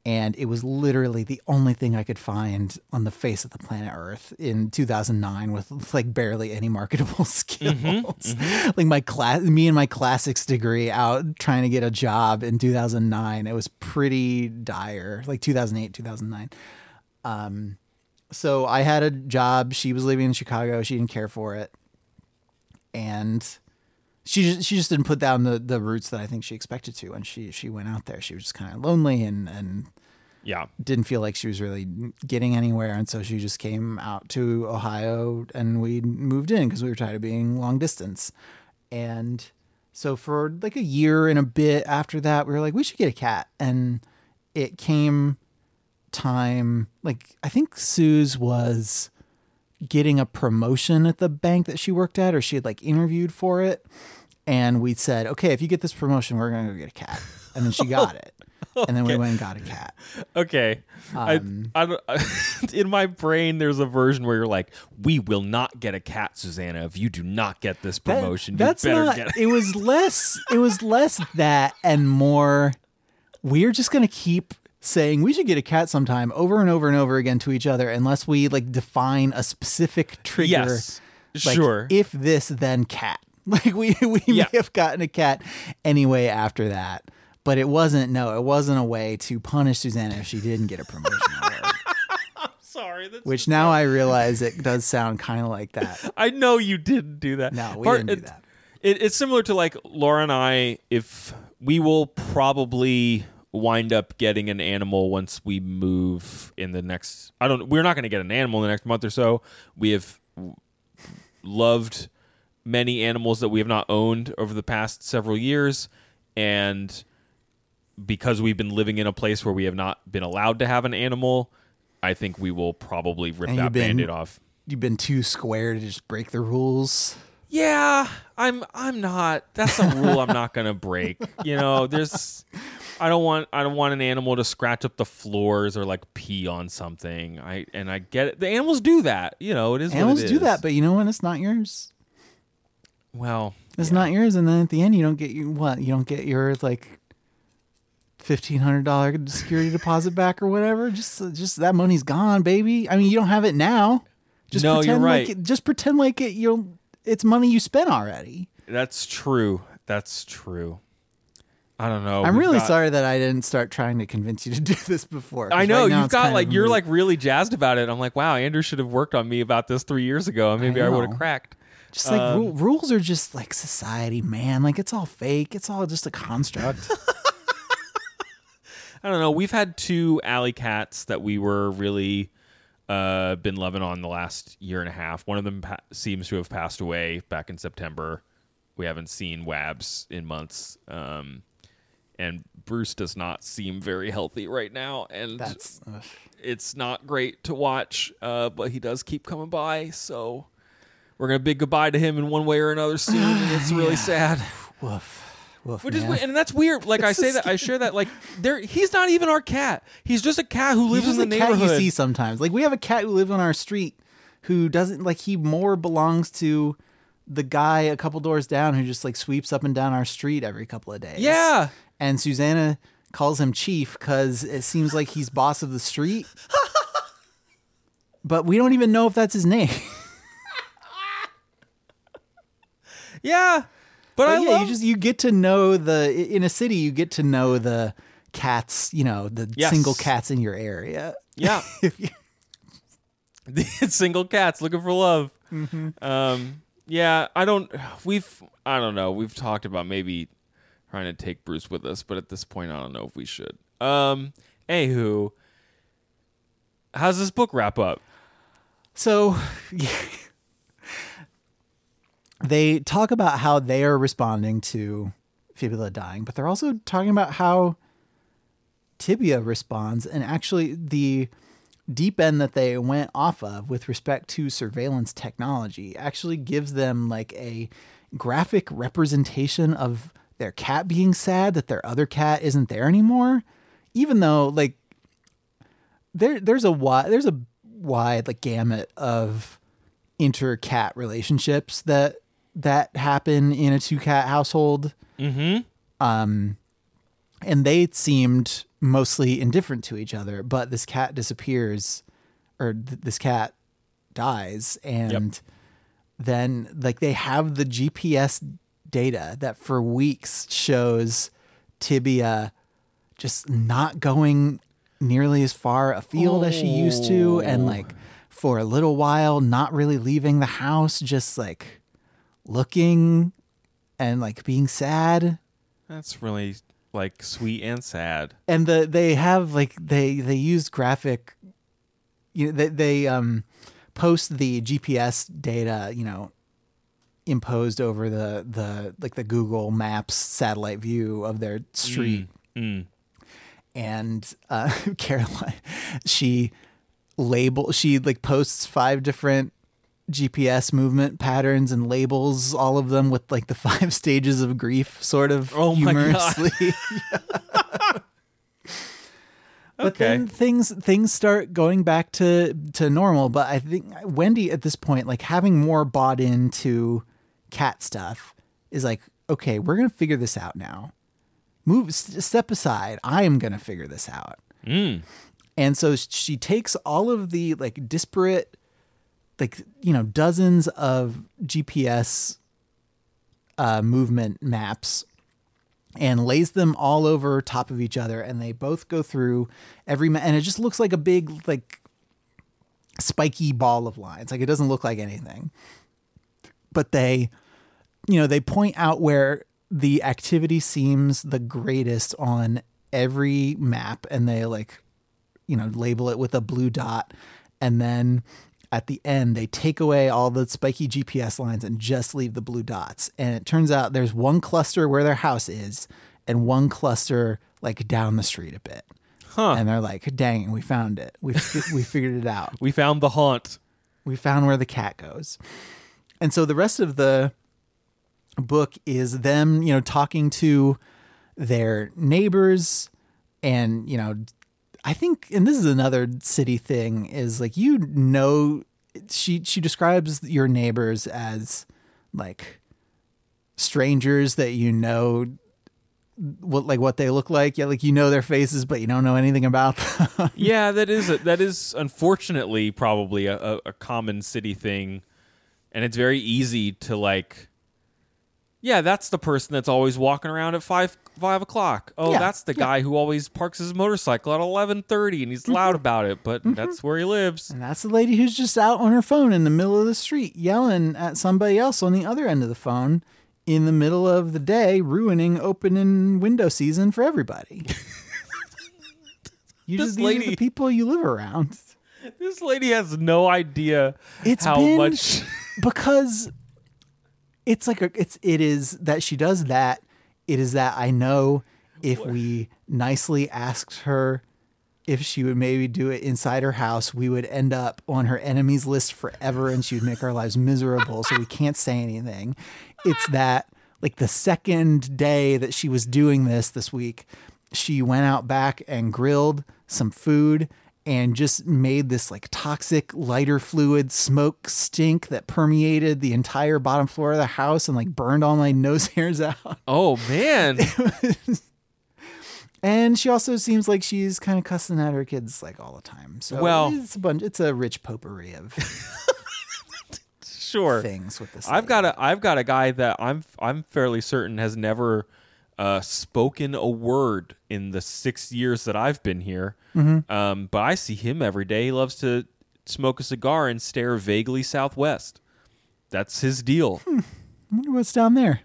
And it was literally the only thing I could find on the face of the planet Earth in 2009 with like barely any marketable skills. Like my class, me and my classics degree out trying to get a job in 2009. It was pretty dire, like 2008, 2009. Um, so I had a job. She was living in Chicago. She didn't care for it. And she just, she just didn't put down the, the roots that I think she expected to. And she, she went out there. She was just kind of lonely and, and
Yeah.
didn't feel like she was really getting anywhere. And so she just came out to Ohio and we moved in because we were tired of being long distance. And so for like a year and a bit after that, we were like, we should get a cat. And it came time, like, I think Sue's was getting a promotion at the bank that she worked at, or she had like interviewed for it. And we said, okay, if you get this promotion, we're going to go get a cat. And then she got it. And then we went and got a cat.
Okay.
Um,
I, I, in my brain, there's a version where you're like, "We will not get a cat, Susanna, if you do not get this
That-
promotion.
that's
you better
not.
get it."
It was less. It was less that and more. We're just gonna keep saying we should get a cat sometime over and over and over again to each other unless we like define a specific trigger.
Yes.
Like,
sure.
If this, then cat. Like we we
Yeah.
may have gotten a cat anyway after that, but it wasn't. No, it wasn't a way to punish Susanna if she didn't get a promotion.
Sorry.
Which now I realize it does sound kind of like that.
I know you didn't do that.
No, we
Part-
didn't do that.
It, it's similar to like Laura and I. If we will probably wind up getting an animal once we move in the next. I don't. We're not going to get an animal in the next month or so. We have loved many animals that we have not owned over the past several years, and because we've been living in a place where we have not been allowed to have an animal, I think we will probably rip
And
that
been-
band-aid off.
You've been too square to just break the rules.
Yeah, I'm I'm not that's a rule I'm not going to break. You know, there's I don't want I don't want an animal to scratch up the floors or like pee on something. I and I get it. The animals do that. You know, it is what
Animals
it
do
is.
that, but you know what? It's not yours.
well,
It's not yours, and then at the end, you don't get you what? You don't get your like fifteen hundred dollar security deposit back or whatever. Just just that money's gone, baby. I mean, you don't have it now. Just
No, you're
pretend
right.
Like it, just pretend like it. You'll. It's money you spent already.
That's true. That's true. I don't know.
I'm really
got-
sorry that I didn't start trying to convince you to do this before.
I know
right
you've got like you're like really jazzed about it. I'm like, wow, Andrew should have worked on me about this three years ago, and maybe I, would have cracked.
just like
um,
ru- rules are just like society, man. Like it's all fake. It's all just a construct.
I don't know. We've had two alley cats that we were really uh, been loving on the last year and a half. One of them pa- seems to have passed away back in September. We haven't seen Wabs in months. Um, and Bruce does not seem very healthy right now, and
That's ugh.
it's not great to watch. Uh, but he does keep coming by, so we're gonna bid goodbye to him in one way or another soon. and it's really sad.
woof. Woof,
Which is
man.
weird, and that's weird. Like I say that I share that like there he's not even our cat. He's just a cat who lives
He's
in
just
the
a cat
neighborhood.
you see sometimes. Like we have a cat who lives on our street who doesn't like he more belongs to the guy a couple doors down who just like sweeps up and down our street every couple of days.
Yeah.
And Susanna calls him chief because it seems like he's boss of the street. but we don't even know if that's his name.
Yeah. But, I
yeah,
love
you just you get to know the in a city you get to know the cats, you know, the
Yes.
single cats in your area.
Yeah. single cats looking for love.
Mm-hmm.
Um yeah, I don't we've I don't know. We've talked about maybe trying to take Bruce with us, but at this point I don't know if we should. Um anywho, how's this book wrap up?
So they talk about how they are responding to Fibula dying, but they're also talking about how Tibia responds and actually the deep end that they went off of with respect to surveillance technology actually gives them like a graphic representation of their cat being sad that their other cat isn't there anymore. Even though like there there's a wide there's a wide like gamut of inter cat relationships that that happen in a two cat household.
Mm-hmm.
um and they seemed mostly indifferent to each other but this cat disappears or th- this cat dies and then like they have the gps data that for weeks shows tibia just not going nearly as far afield as she used to and like for a little while not really leaving the house just like looking and like being sad
That's really like sweet and sad.
and the they have like they they used graphic you know they, they um post the gps data you know imposed over the the like the google maps satellite view of their street
Mm.
and uh caroline she label she like posts five different gps movement patterns and labels all of them with like the five stages of grief sort of
Oh
humorously But
Okay.
then things things start going back to to normal. But I think Wendy at this point, like having more bought into cat stuff, is like, okay, we're gonna figure this out now. Move, step aside. I am gonna figure this out.
Mm.
And so she takes all of the like disparate, like you know, dozens of GPS uh, movement maps and lays them all over top of each other, and they both go through every ma- and it just looks like a big like spiky ball of lines. Like it doesn't look like anything, but they, you know, they point out where the activity seems the greatest on every map, and they like you know, label it with a blue dot. And then at the end, they take away all the spiky GPS lines and just leave the blue dots. And it turns out there's one cluster where their house is and one cluster like down the street a bit.
Huh.
And they're like, dang, we found it. We, we figured it out.
We found the haunt.
We found where the cat goes. And so the rest of the book is them, you know, talking to their neighbors and, you know, I think and this is another city thing is like you know she she describes your neighbors as like strangers that you know what like what they look like. Yeah, like you know their faces, but you don't know anything about them.
yeah, that is a, that is unfortunately probably a, a, a common city thing, and it's very easy to like. Yeah, that's the person that's always walking around at five five o'clock. Oh,
Yeah,
that's the
yeah.
guy who always parks his motorcycle at eleven thirty, and he's loud mm-hmm. about it. But mm-hmm. that's where he lives.
and that's the lady who's just out on her phone in the middle of the street yelling at somebody else on the other end of the phone in the middle of the day, ruining opening window season for everybody. you
This
just these are the people you live around.
This lady has no idea
It's
how much.
because it's like a, it's it is that she does that. It is that i know if we nicely asked her if she would maybe do it inside her house we would end up on her enemies list forever and she would make our lives miserable so we can't say anything. It's that like the second day that she was doing this this week she went out back and grilled some food and just made this like toxic lighter fluid smoke stink that permeated the entire bottom floor of the house and like burned all my nose hairs out.
Oh man,
And she also seems like she's kind of cussing at her kids like all the time. So
Well-
it's a bunch it's a rich potpourri of
sure.
things with this.
I've got a I've got a guy that I'm I'm fairly certain has never uh, spoken a word in the six years that I've been here.
Mm-hmm.
Um, but I see him every day. He loves to smoke a cigar and stare vaguely southwest. That's his deal.
I wonder what's down there.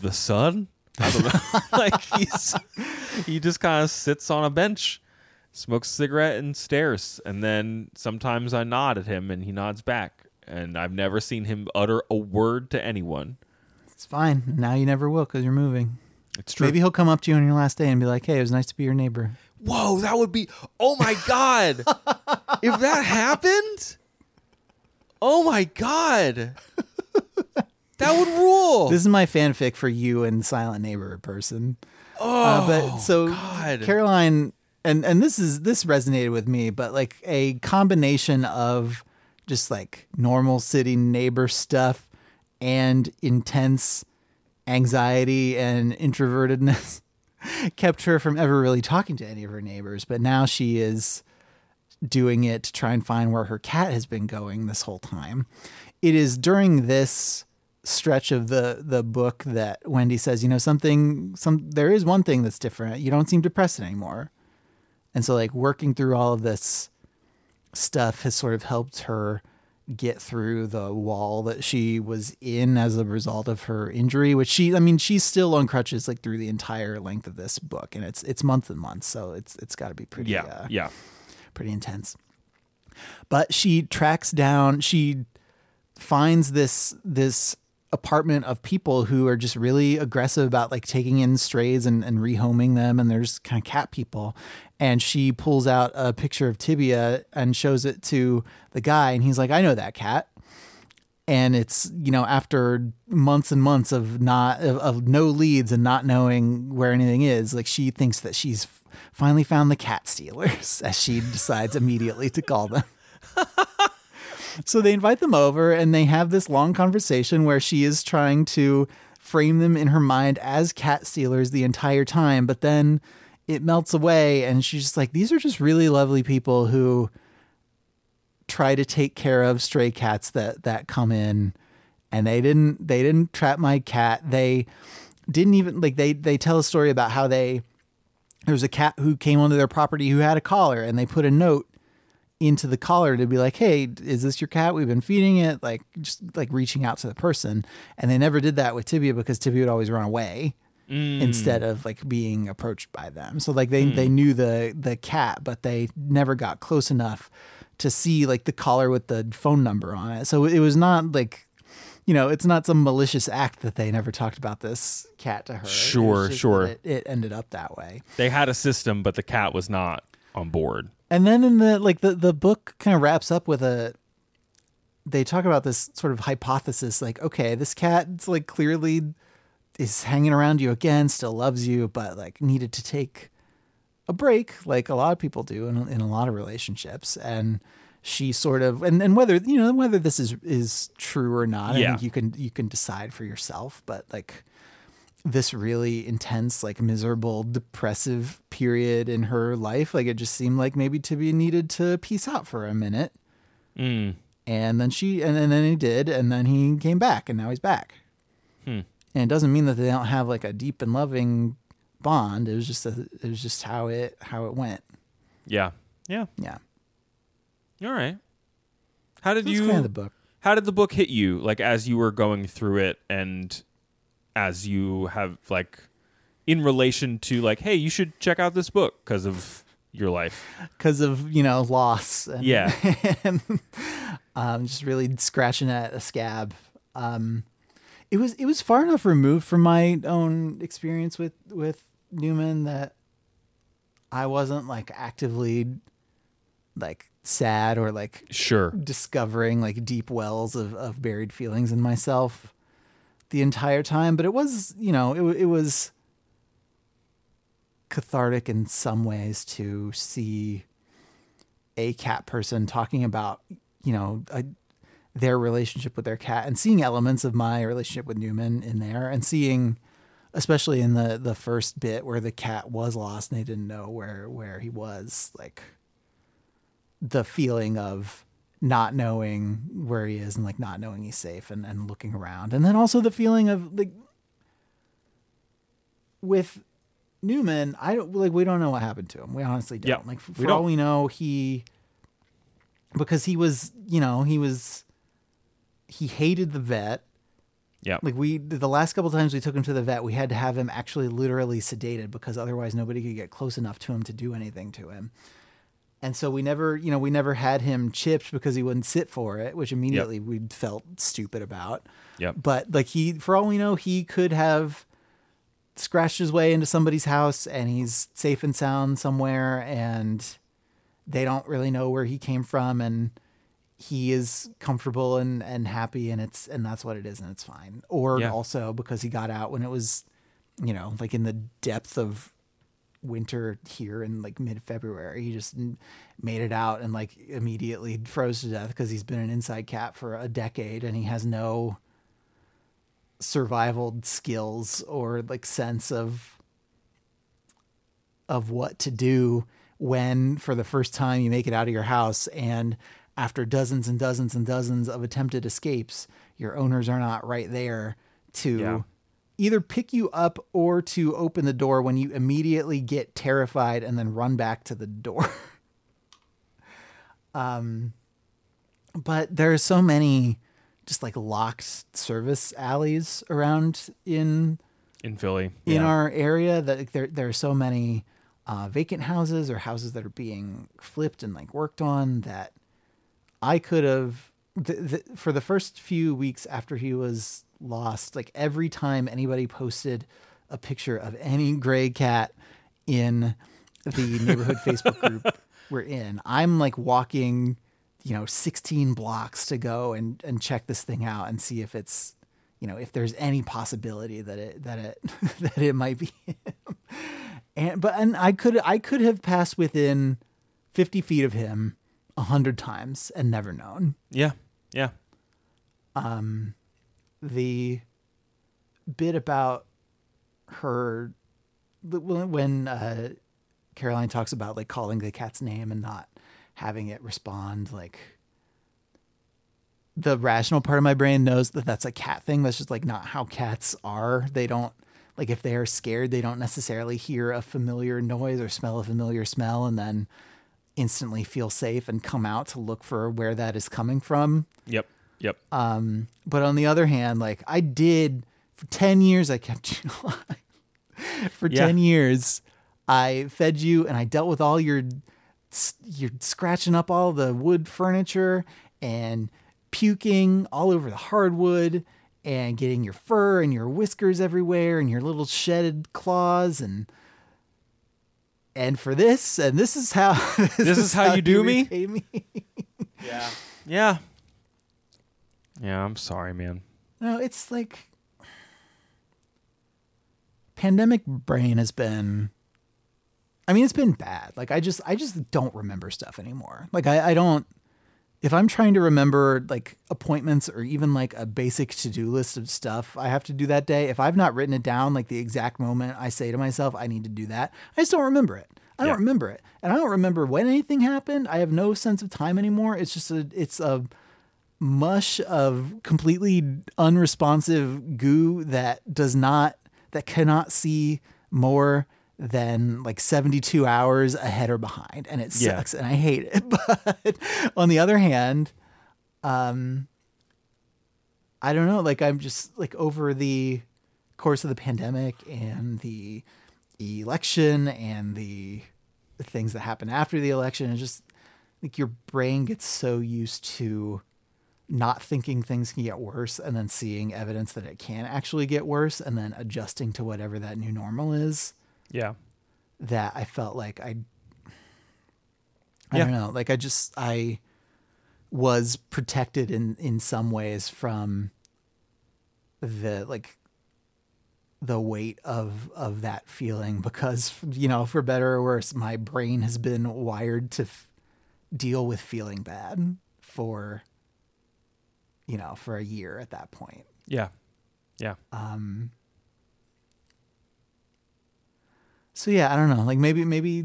The sun. I don't know. like he's he just kind of sits on a bench, smokes a cigarette and stares, and then sometimes I nod at him and he nods back. And I've never seen him utter a word to anyone.
It's fine. Now you never will because you're moving.
It's true.
Maybe he'll come up to you on your last day and be like, "Hey, it was nice to be your neighbor."
Whoa, that would be oh my god. if that happened, oh my god. That would rule.
This is my fanfic for you and Silent Neighbor person. Uh, oh, but so
God.
Caroline, and and this is this resonated with me, but like a combination of just like normal city neighbor stuff and intense anxiety and introvertedness kept her from ever really talking to any of her neighbors. But now she is doing it to try and find where her cat has been going this whole time. It is during this stretch of the the book that Wendy says, you know, something some there is one thing that's different. You don't seem depressed anymore. And so like working through all of this stuff has sort of helped her get through the wall that she was in as a result of her injury which she I mean she's still on crutches like through the entire length of this book and it's it's months and months so it's it's got to be pretty
yeah,
uh,
yeah.
pretty intense. But she tracks down, she finds this this apartment of people who are just really aggressive about like taking in strays and, and rehoming them and there's kind of cat people. And she pulls out a picture of tibia and shows it to the guy and he's like i know that cat. And it's you know after months and months of not of, of no leads and not knowing where anything is like she thinks that she's finally found the cat stealers as she decides immediately to call them so they invite them over and they have this long conversation where she is trying to frame them in her mind as cat stealers the entire time but then it melts away and she's just like these are just really lovely people who try to take care of stray cats that that come in. And they didn't they didn't trap my cat. They didn't even like they they tell a story about how they there was a cat who came onto their property who had a collar and they put a note into the collar to be like hey is this your cat? We've been feeding it like just like reaching out to the person. And they never did that with tibia because tibia would always run away mm. instead of like being approached by them. So like they they mm. knew the the cat but they never got close enough to see like the collar with the phone number on it. So it was not like you know it's not some malicious act that they never talked about this cat to her.
Sure, sure.
it, it ended up that way.
They had a system, but the cat was not on board.
And then in the like the the book kind of wraps up with a they talk about this sort of hypothesis like okay this cat like clearly is hanging around you again still loves you but like needed to take a break like a lot of people do in, in a lot of relationships and she sort of and, and whether you know whether this is is true or not i
Yeah.
think you can you can decide for yourself but like this really intense, like miserable, depressive period in her life. Like it just seemed like maybe Tibia needed to peace out for a minute.
Mm.
And then she, and, and then he did, and then he came back, and now he's back.
Hmm.
And it doesn't mean that they don't have like a deep and loving bond. It was just a, it was just how it how it went.
Yeah. Yeah.
Yeah,
All right. How did
that's
you
kind of the book.
how did the book hit you like as you were going through it and as you have like in relation to like hey you should check out this book because of your life
because of you know loss. And,
Yeah.
and um, just really scratching at a scab. Um, it was it was far enough removed from my own experience with with Newman that I wasn't like actively like sad or like
sure
discovering like deep wells of, of buried feelings in myself the entire time but it was you know it, it was cathartic in some ways to see a cat person talking about you know a, their relationship with their cat and seeing elements of my relationship with Newman in there and seeing especially in the the first bit where the cat was lost and they didn't know where where he was like the feeling of not knowing where he is and like not knowing he's safe and, and looking around. And then also the feeling of like with Newman, I don't like we don't know what happened to him. We honestly don't.
Yep.
Like for,
We
all
don't.
we know, he because he was, you know, he was he hated the vet.
yeah
Like we the last couple times we took him to the vet, we had to have him actually literally sedated because otherwise nobody could get close enough to him to do anything to him. And so we never, you know, we never had him chipped because he wouldn't sit for it, which immediately we felt stupid about.
Yep.
But like he, for all we know, he could have scratched his way into somebody's house and he's safe and sound somewhere and they don't really know where he came from and he is comfortable and, and happy and it's and that's what it is and it's fine. Or
Yeah.
also because he got out when it was, you know, like in the depth of winter here in like mid February. He just made it out and like immediately froze to death because he's been an inside cat for a decade and he has no survival skills or like sense of of what to do when for the first time you make it out of your house and after dozens and dozens and dozens of attempted escapes your owners are not right there to
Yeah.
Either pick you up or to open the door when you immediately get terrified and then run back to the door um but there are so many just like locked service alleys around in
in Philly
in
yeah.
our area that there there are so many uh, vacant houses or houses that are being flipped and like worked on that I could have th- th- for the first few weeks after he was lost like every time anybody posted a picture of any gray cat in the neighborhood Facebook group we're in I'm like walking you know 16 blocks to go and and check this thing out and see if it's you know if there's any possibility that it that it that it might be him. and but and I could I could have passed within 50 feet of him a hundred times and never known
yeah yeah um,
the bit about her when uh, Caroline talks about like calling the cat's name and not having it respond like the rational part of my brain knows that that's a cat thing. That's just like not how cats are. They don't like if they are scared they don't necessarily hear a familiar noise or smell a familiar smell and then instantly feel safe and come out to look for where that is coming from.
Yep yep
um, but on the other hand, like I did for 10 years, I kept you alive. for
Yeah.
10 years, I fed you and I dealt with all your, you're scratching up all the wood furniture and puking all over the hardwood and getting your fur and your whiskers everywhere and your little shedded claws and and for this and this is how this,
is how you do me?
me.
yeah yeah yeah I'm sorry man
No, it's like pandemic brain has been I mean it's been bad. Like I just I just don't remember stuff anymore. Like I, I don't if I'm trying to remember like appointments or even like a basic to do list of stuff I have to do that day, if I've not written it down, like the exact moment I say to myself, I need to do that, I just don't remember it. I don't remember it. And I don't remember when anything happened. I have no sense of time anymore. It's just a, it's a mush of completely unresponsive goo that does not, that cannot see more than like 72 hours ahead or behind. And it
Yeah.
sucks and I hate it. But on the other hand, um, I don't know, like I'm just like over the course of the pandemic and the election and the, the things that happen after the election, and just like your brain gets so used to not thinking things can get worse and then seeing evidence that it can actually get worse and then adjusting to whatever that new normal is
Yeah.
that I felt like I I
Yeah.
don't know, like I just I was protected in in some ways from the like the weight of of that feeling because you know for better or worse my brain has been wired to f- deal with feeling bad for you know for a year at that point
Yeah. Yeah.
um so yeah i don't know like maybe maybe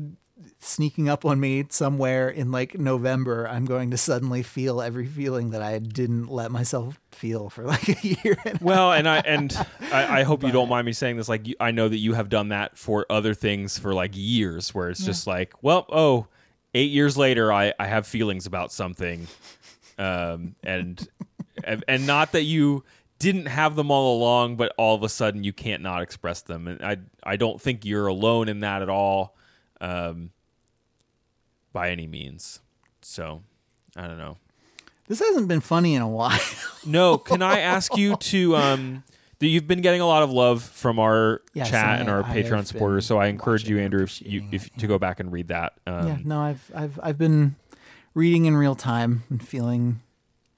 sneaking up on me somewhere in like november i'm going to suddenly feel every feeling that i didn't let myself feel for like a year and
well, and I and I, I hope you don't mind me saying this. Like, you, I know that you have done that for other things for like years, where it's just like, well, oh, eight years later, I I have feelings about something, um, and and, and not that you didn't have them all along, but all of a sudden you can't not express them, and I I don't think you're alone in that at all, um, by any means. So, I don't know.
this hasn't been funny in a while
No, can I ask you to um that you've been getting a lot of love from our
Yes,
chat
I-
and our
I
Patreon supporters, so I encourage you, Andrew, if you if to go back and read that. Um,
yeah no i've i've i've been reading in real time and feeling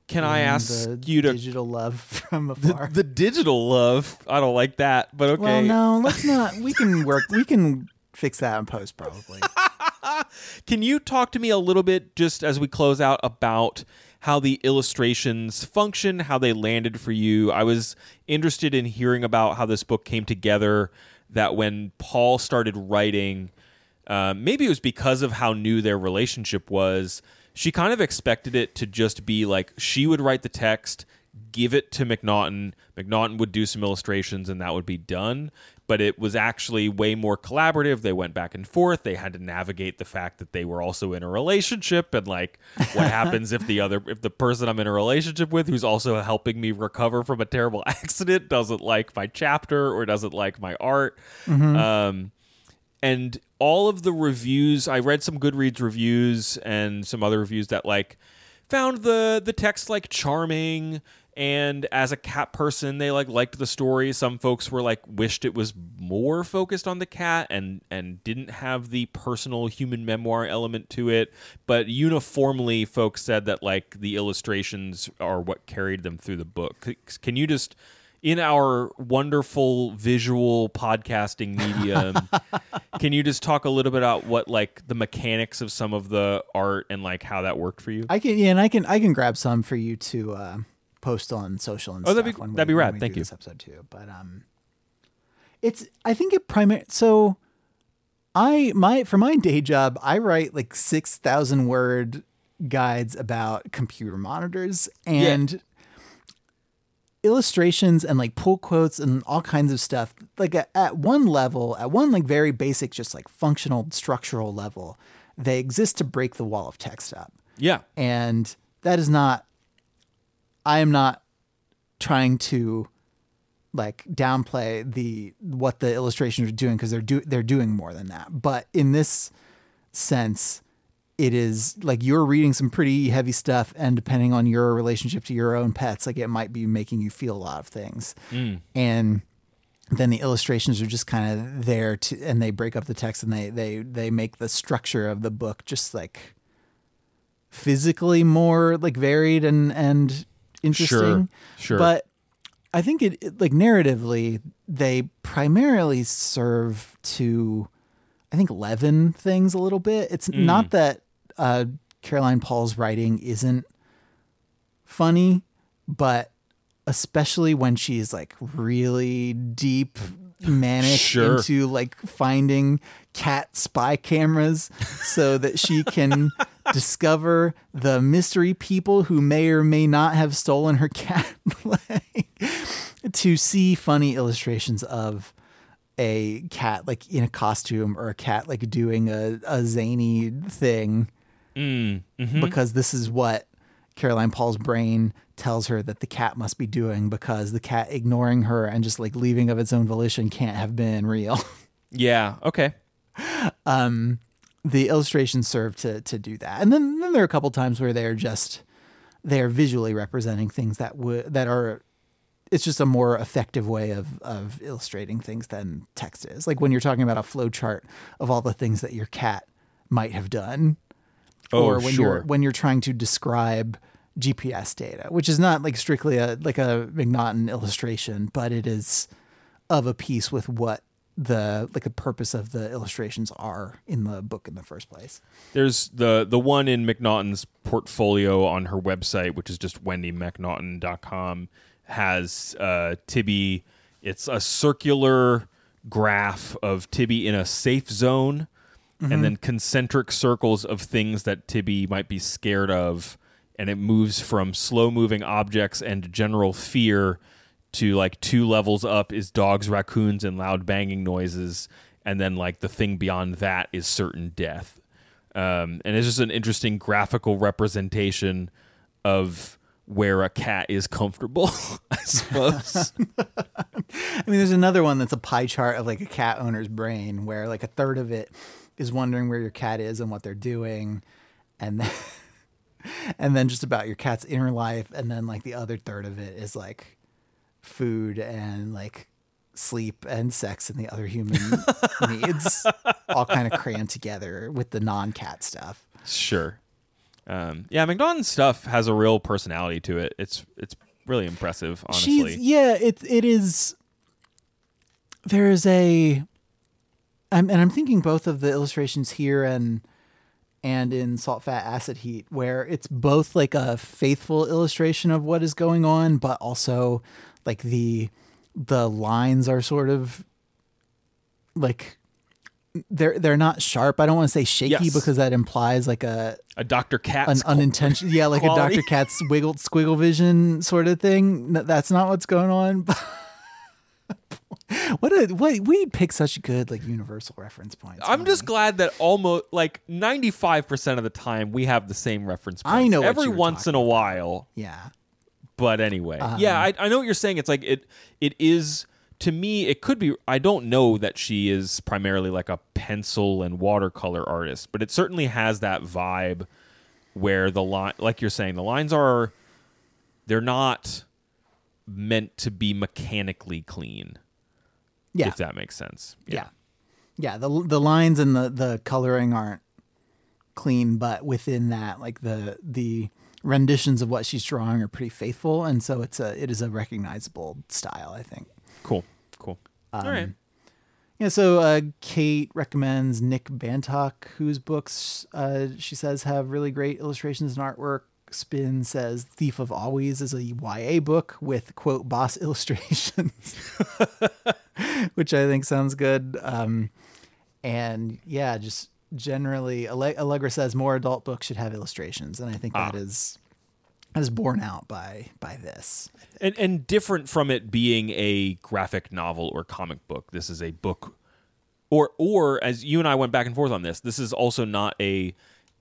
Can I ask
the
you to
digital love from
the,
afar
the digital love? I don't like that, but okay.
well no let's not we can work we can fix that in post probably
Can you talk to me a little bit just as we close out about how the illustrations function, how they landed for you? I was interested in hearing about how this book came together. That when Paul started writing, uh, maybe it was because of how new their relationship was. She kind of expected it to just be like she would write the text, give it to MacNaughton. MacNaughton would do some illustrations, and that would be done. But it was actually way more collaborative. They went back and forth. They had to navigate the fact that they were also in a relationship, and like what happens if the other, if the person I'm in a relationship with, who's also helping me recover from a terrible accident, doesn't like my chapter or doesn't like my art. Um, and all of the reviews i read some goodreads reviews and some other reviews that like found the the text like charming. And as a cat person they like liked the story. Some folks were like wished it was more focused on the cat and and didn't have the personal human memoir element to it. But uniformly folks said that like the illustrations are what carried them through the book. Can you just in our wonderful visual podcasting medium can you just talk a little bit about what like the mechanics of some of the art and like how that worked for you
I can yeah, and I can I can grab some for you to uh, post on social and
Oh, that'd be- that'd be
when
rad. Thank you.
This episode too, but um, it's I think it primary so. I my for my day job, I write like six thousand word guides about computer monitors and illustrations and like pull quotes and all kinds of stuff. Like at, at one level, at one like very basic, just like functional structural level, they exist to break the wall of text up
yeah
and that is not i am not trying to like downplay the what the illustrations are doing because they're do they're doing more than that but in this sense it is like you're reading some pretty heavy stuff and depending on your relationship to your own pets like it might be making you feel a lot of things mm. and then the illustrations are just kind of there to and they break up the text and they they they make the structure of the book just like physically more like varied and and interesting
sure. sure.
but i think it, it like narratively they primarily serve to i think leaven things a little bit it's mm. not that uh caroline paul's writing isn't funny, but especially when she's like really deep manic
Sure.
into like finding cat spy cameras so that she can discover the mystery people who may or may not have stolen her cat like, to see funny illustrations of a cat like in a costume or a cat like doing a, a zany thing
Mm, mhm.
because this is what Caroline Paul's brain tells her that the cat must be doing because the cat ignoring her and just like leaving of its own volition can't have been real.
Yeah. Okay.
um, the illustrations serve to to do that, and then then there are a couple times where they're just they are visually representing things that would that are. It's just a more effective way of of illustrating things than text is. Like when you're talking about a flow chart of all the things that your cat might have done,
Oh,
or when
sure.
you're when you're trying to describe GPS data, which is not like strictly a like a MacNaughton illustration, but it is of a piece with what the like the purpose of the illustrations are in the book in the first place.
There's the the one in MacNaughton's portfolio on her website, which is just wendymacnaughton.com, has uh, Tibby. It's a circular graph of Tibby in a safe zone, and then concentric circles of things that Tibby might be scared of, and it moves from slow moving objects and general fear to like two levels up is dogs, raccoons, and loud banging noises, and then like the thing beyond that is certain death. Um, and it's just an interesting graphical representation of where a cat is comfortable, I suppose.
I mean, there's another one that's a pie chart of like a cat owner's brain, where like a third of it is wondering where your cat is and what they're doing, and then and then just about your cat's inner life, and then like the other third of it is like food and like sleep and sex and the other human needs, all kind of crammed together with the non-cat stuff.
sure. Um, yeah, MacNaughton's stuff has a real personality to it. It's it's really impressive, honestly.
She's yeah, it it is. There is a, I'm, and I'm thinking both of the illustrations here and and in Salt, Fat, Acid, Heat, where it's both like a faithful illustration of what is going on, but also like the the lines are sort of like they're they're not sharp. I don't want to say shaky
Yes.
because that implies like a
a Dr. Katz an
unintentional yeah like
quality.
a dr Katz wiggle squiggle vision sort of thing that's not what's going on what a what we pick such good like universal reference points
I'm
man.
just glad that almost like 95% of the time we have the same reference points.
I know
every once in a while.
yeah
But anyway,
Um,
yeah, I, I know what you're saying. It's like it it is to me. It could be. I don't know that she is primarily like a pencil and watercolor artist, but it certainly has that vibe where the line, like you're saying, the lines are they're not meant to be mechanically clean.
yeah
If that makes sense.
yeah yeah the the lines and the the coloring aren't clean but within that like the the renditions of what she's drawing are pretty faithful and so it's a it is a recognizable style i think
Cool. Cool. All right.
Um, Yeah, so uh, Kate recommends Nick Bantock, whose books uh, she says have really great illustrations and artwork. Spin says Thief of Always is a YA book with quote boss illustrations, which I think sounds good. Um, and yeah, just generally, Alle- Allegra says more adult books should have illustrations, and I think that is that is borne out by by this.
and and different from it being a graphic novel or comic book this is a book or or as you and I went back and forth on this this is also not a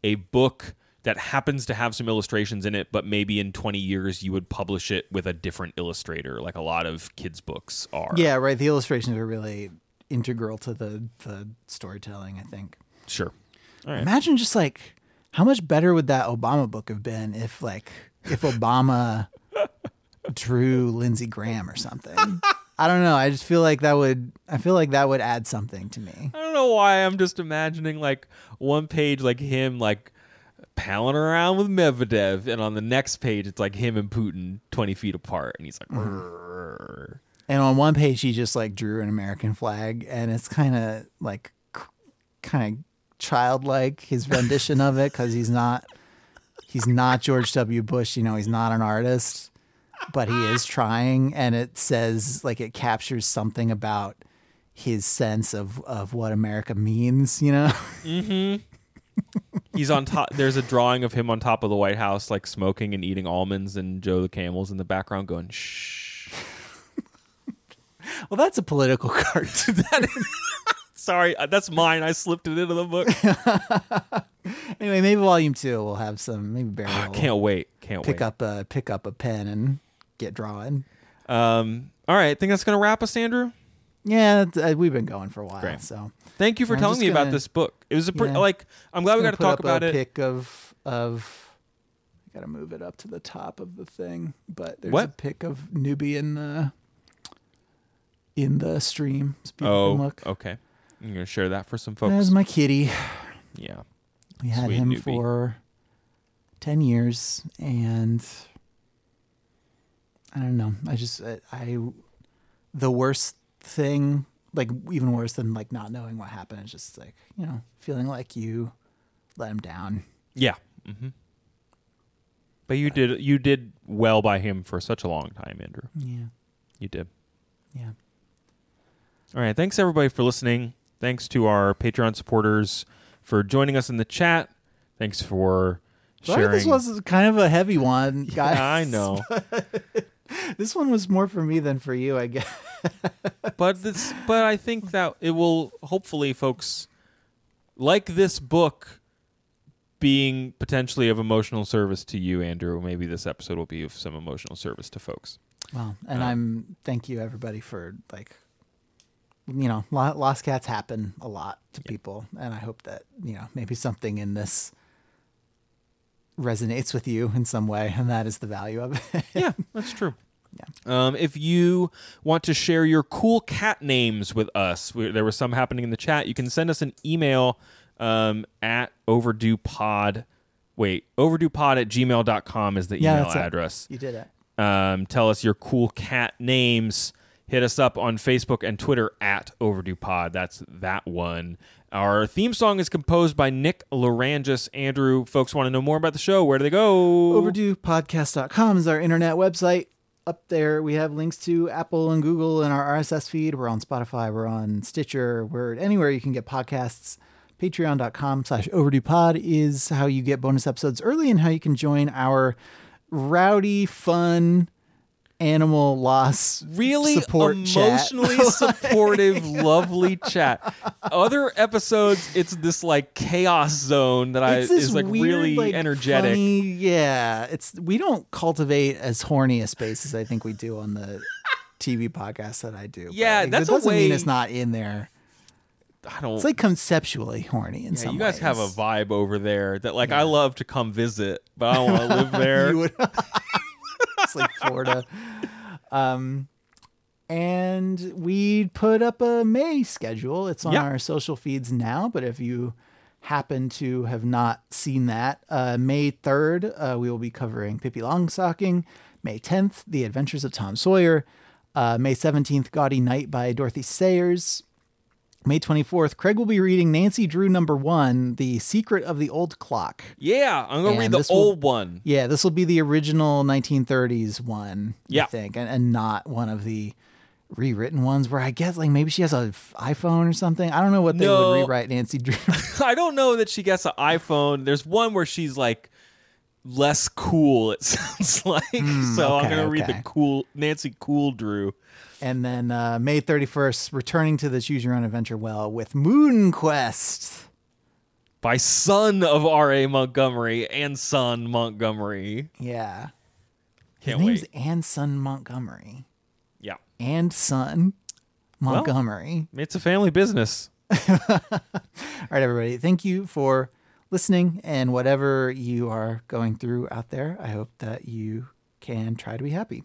a book that happens to have some illustrations in it but maybe in 20 years you would publish it with a different illustrator like a lot of kids books are
Yeah, right. The illustrations are really integral to the the storytelling. I think.
sure all right
Imagine just like how much better would that Obama book have been if like if Obama drew Lindsey Graham or something. I don't know. I just feel like that would I feel like that would add something to me.
I don't know why I'm just imagining like one page like him like palling around with Medvedev and on the next page it's like him and Putin 20 feet apart and he's like mm-hmm. "Rrrr."
And on one page he just like drew an American flag and it's kind of like kind of childlike his rendition of it cuz he's not he's not George W. Bush. You know, he's not an artist, but he is trying. And it says like it captures something about his sense of of what America means. You know, mm-hmm.
He's on top. There's a drawing of him on top of the White House, like smoking and eating almonds, and Joe the Camel's in the background going shh.
well, that's a political cartoon.
Sorry, uh, that's mine. I slipped it into the book.
anyway, maybe volume two will have some. Maybe Barry
I
will
can't wait. Can't
pick
wait.
up a pick up a pen and get drawing.
Um, all right, I think that's gonna wrap us, Andrew.
Yeah, uh, we've been going for a while,
Great.
so
Thank you for
I'm
telling me about
gonna-
this book. It was a pretty
Yeah.
like. I'm glad we got to talk about
a
it.
Pic of of. I gotta move it up to the top of the thing, but there's a
What?
pic of Newbie in the in the stream.
Oh,
look.
okay. I'm gonna share that for some folks.
There's my kitty.
yeah.
We had
Sweet
him
Newbie.
for ten years, and I don't know. I just I, I the worst thing, like even worse than like not knowing what happened, is just like you know feeling like you let him down.
Yeah. mm-hmm. But you did you did well by him for such a long time, Andrew.
Yeah,
You did.
yeah.
All right. Thanks everybody for listening. Thanks to our Patreon supporters for joining us in the chat. Thanks for sharing.
this was kind of a heavy one, guys.
Yeah, I know.
This one was more for me than for you, I guess.
but this but I think that it will hopefully folks like this book being potentially of emotional service to you, Andrew. Maybe this episode will be of some emotional service to folks.
Well, and
Uh,
I'm thank you everybody for like, you know, lost cats happen a lot to people, and I hope that you know maybe something in this resonates with you in some way, and that is the value of it.
yeah, that's true. Um, if you want to share your cool cat names with us, we, there was some happening in the chat. You can send us an email um, at overdue pod. Wait, overduepod at gmail.com is the
Yeah,
email
that's it.
address.
you did it.
Um, tell us your cool cat names. Hit us up on Facebook and Twitter at Overdue Pod. That's that one. Our theme song is composed by Nick Lerangis. Andrew, folks want to know more about the show. Where do they go?
OverduePodcast.com is our internet website. Up there, we have links to Apple and Google and our RSS feed. We're on Spotify. We're on Stitcher. We're anywhere you can get podcasts. Patreon.com slash overdue pod is how you get bonus episodes early and how you can join our rowdy, fun animal loss
really
support chat.
emotionally supportive, lovely chat. Other episodes, it's this like chaos zone that I
It's this
is like
weird,
really
like,
energetic.
funny- yeah, it's we don't cultivate as horny a space as I think we do on the TV podcast that I do. but,
Yeah,
like,
that's
it
a
doesn't mean
way-
it's not in there.
I don't.
It's like conceptually horny in
yeah,
some
you guys have a vibe over there that like I love to come visit, but I don't want to live there.
Would- like Florida. Um, and we put up a May schedule. It's on
Yeah.
our social feeds now, but if you happen to have not seen that, uh, May 3rd, uh, we will be covering Pippi Longstocking. May 10th, The Adventures of Tom Sawyer. Uh, May 17th, Gaudy Night by Dorothy Sayers. May 24th, Craig will be reading Nancy Drew number one, The Secret of the Old Clock.
Yeah, I'm gonna read the
this will-
old one.
Yeah, this will be the original 1930s one,
Yeah.
I think, and, and not one of the rewritten ones where I guess like maybe she has a f- iPhone or something. I don't know what they
No.
would rewrite Nancy Drew.
I don't know that she gets an iPhone. There's one where she's like less cool. It sounds like. so I'm
Hmm,
gonna read the cool Nancy Cool Drew.
And then uh, May 31st, returning to the Choose Your Own Adventure well with Moon Quest.
by son of R.A. Montgomery Anson Montgomery.
Yeah.
Can't
His name's
wait.
Anson Montgomery.
Yeah.
And son Montgomery.
It's a family business.
All right, everybody. Thank you for listening and whatever you are going through out there. I hope that you can try to be happy.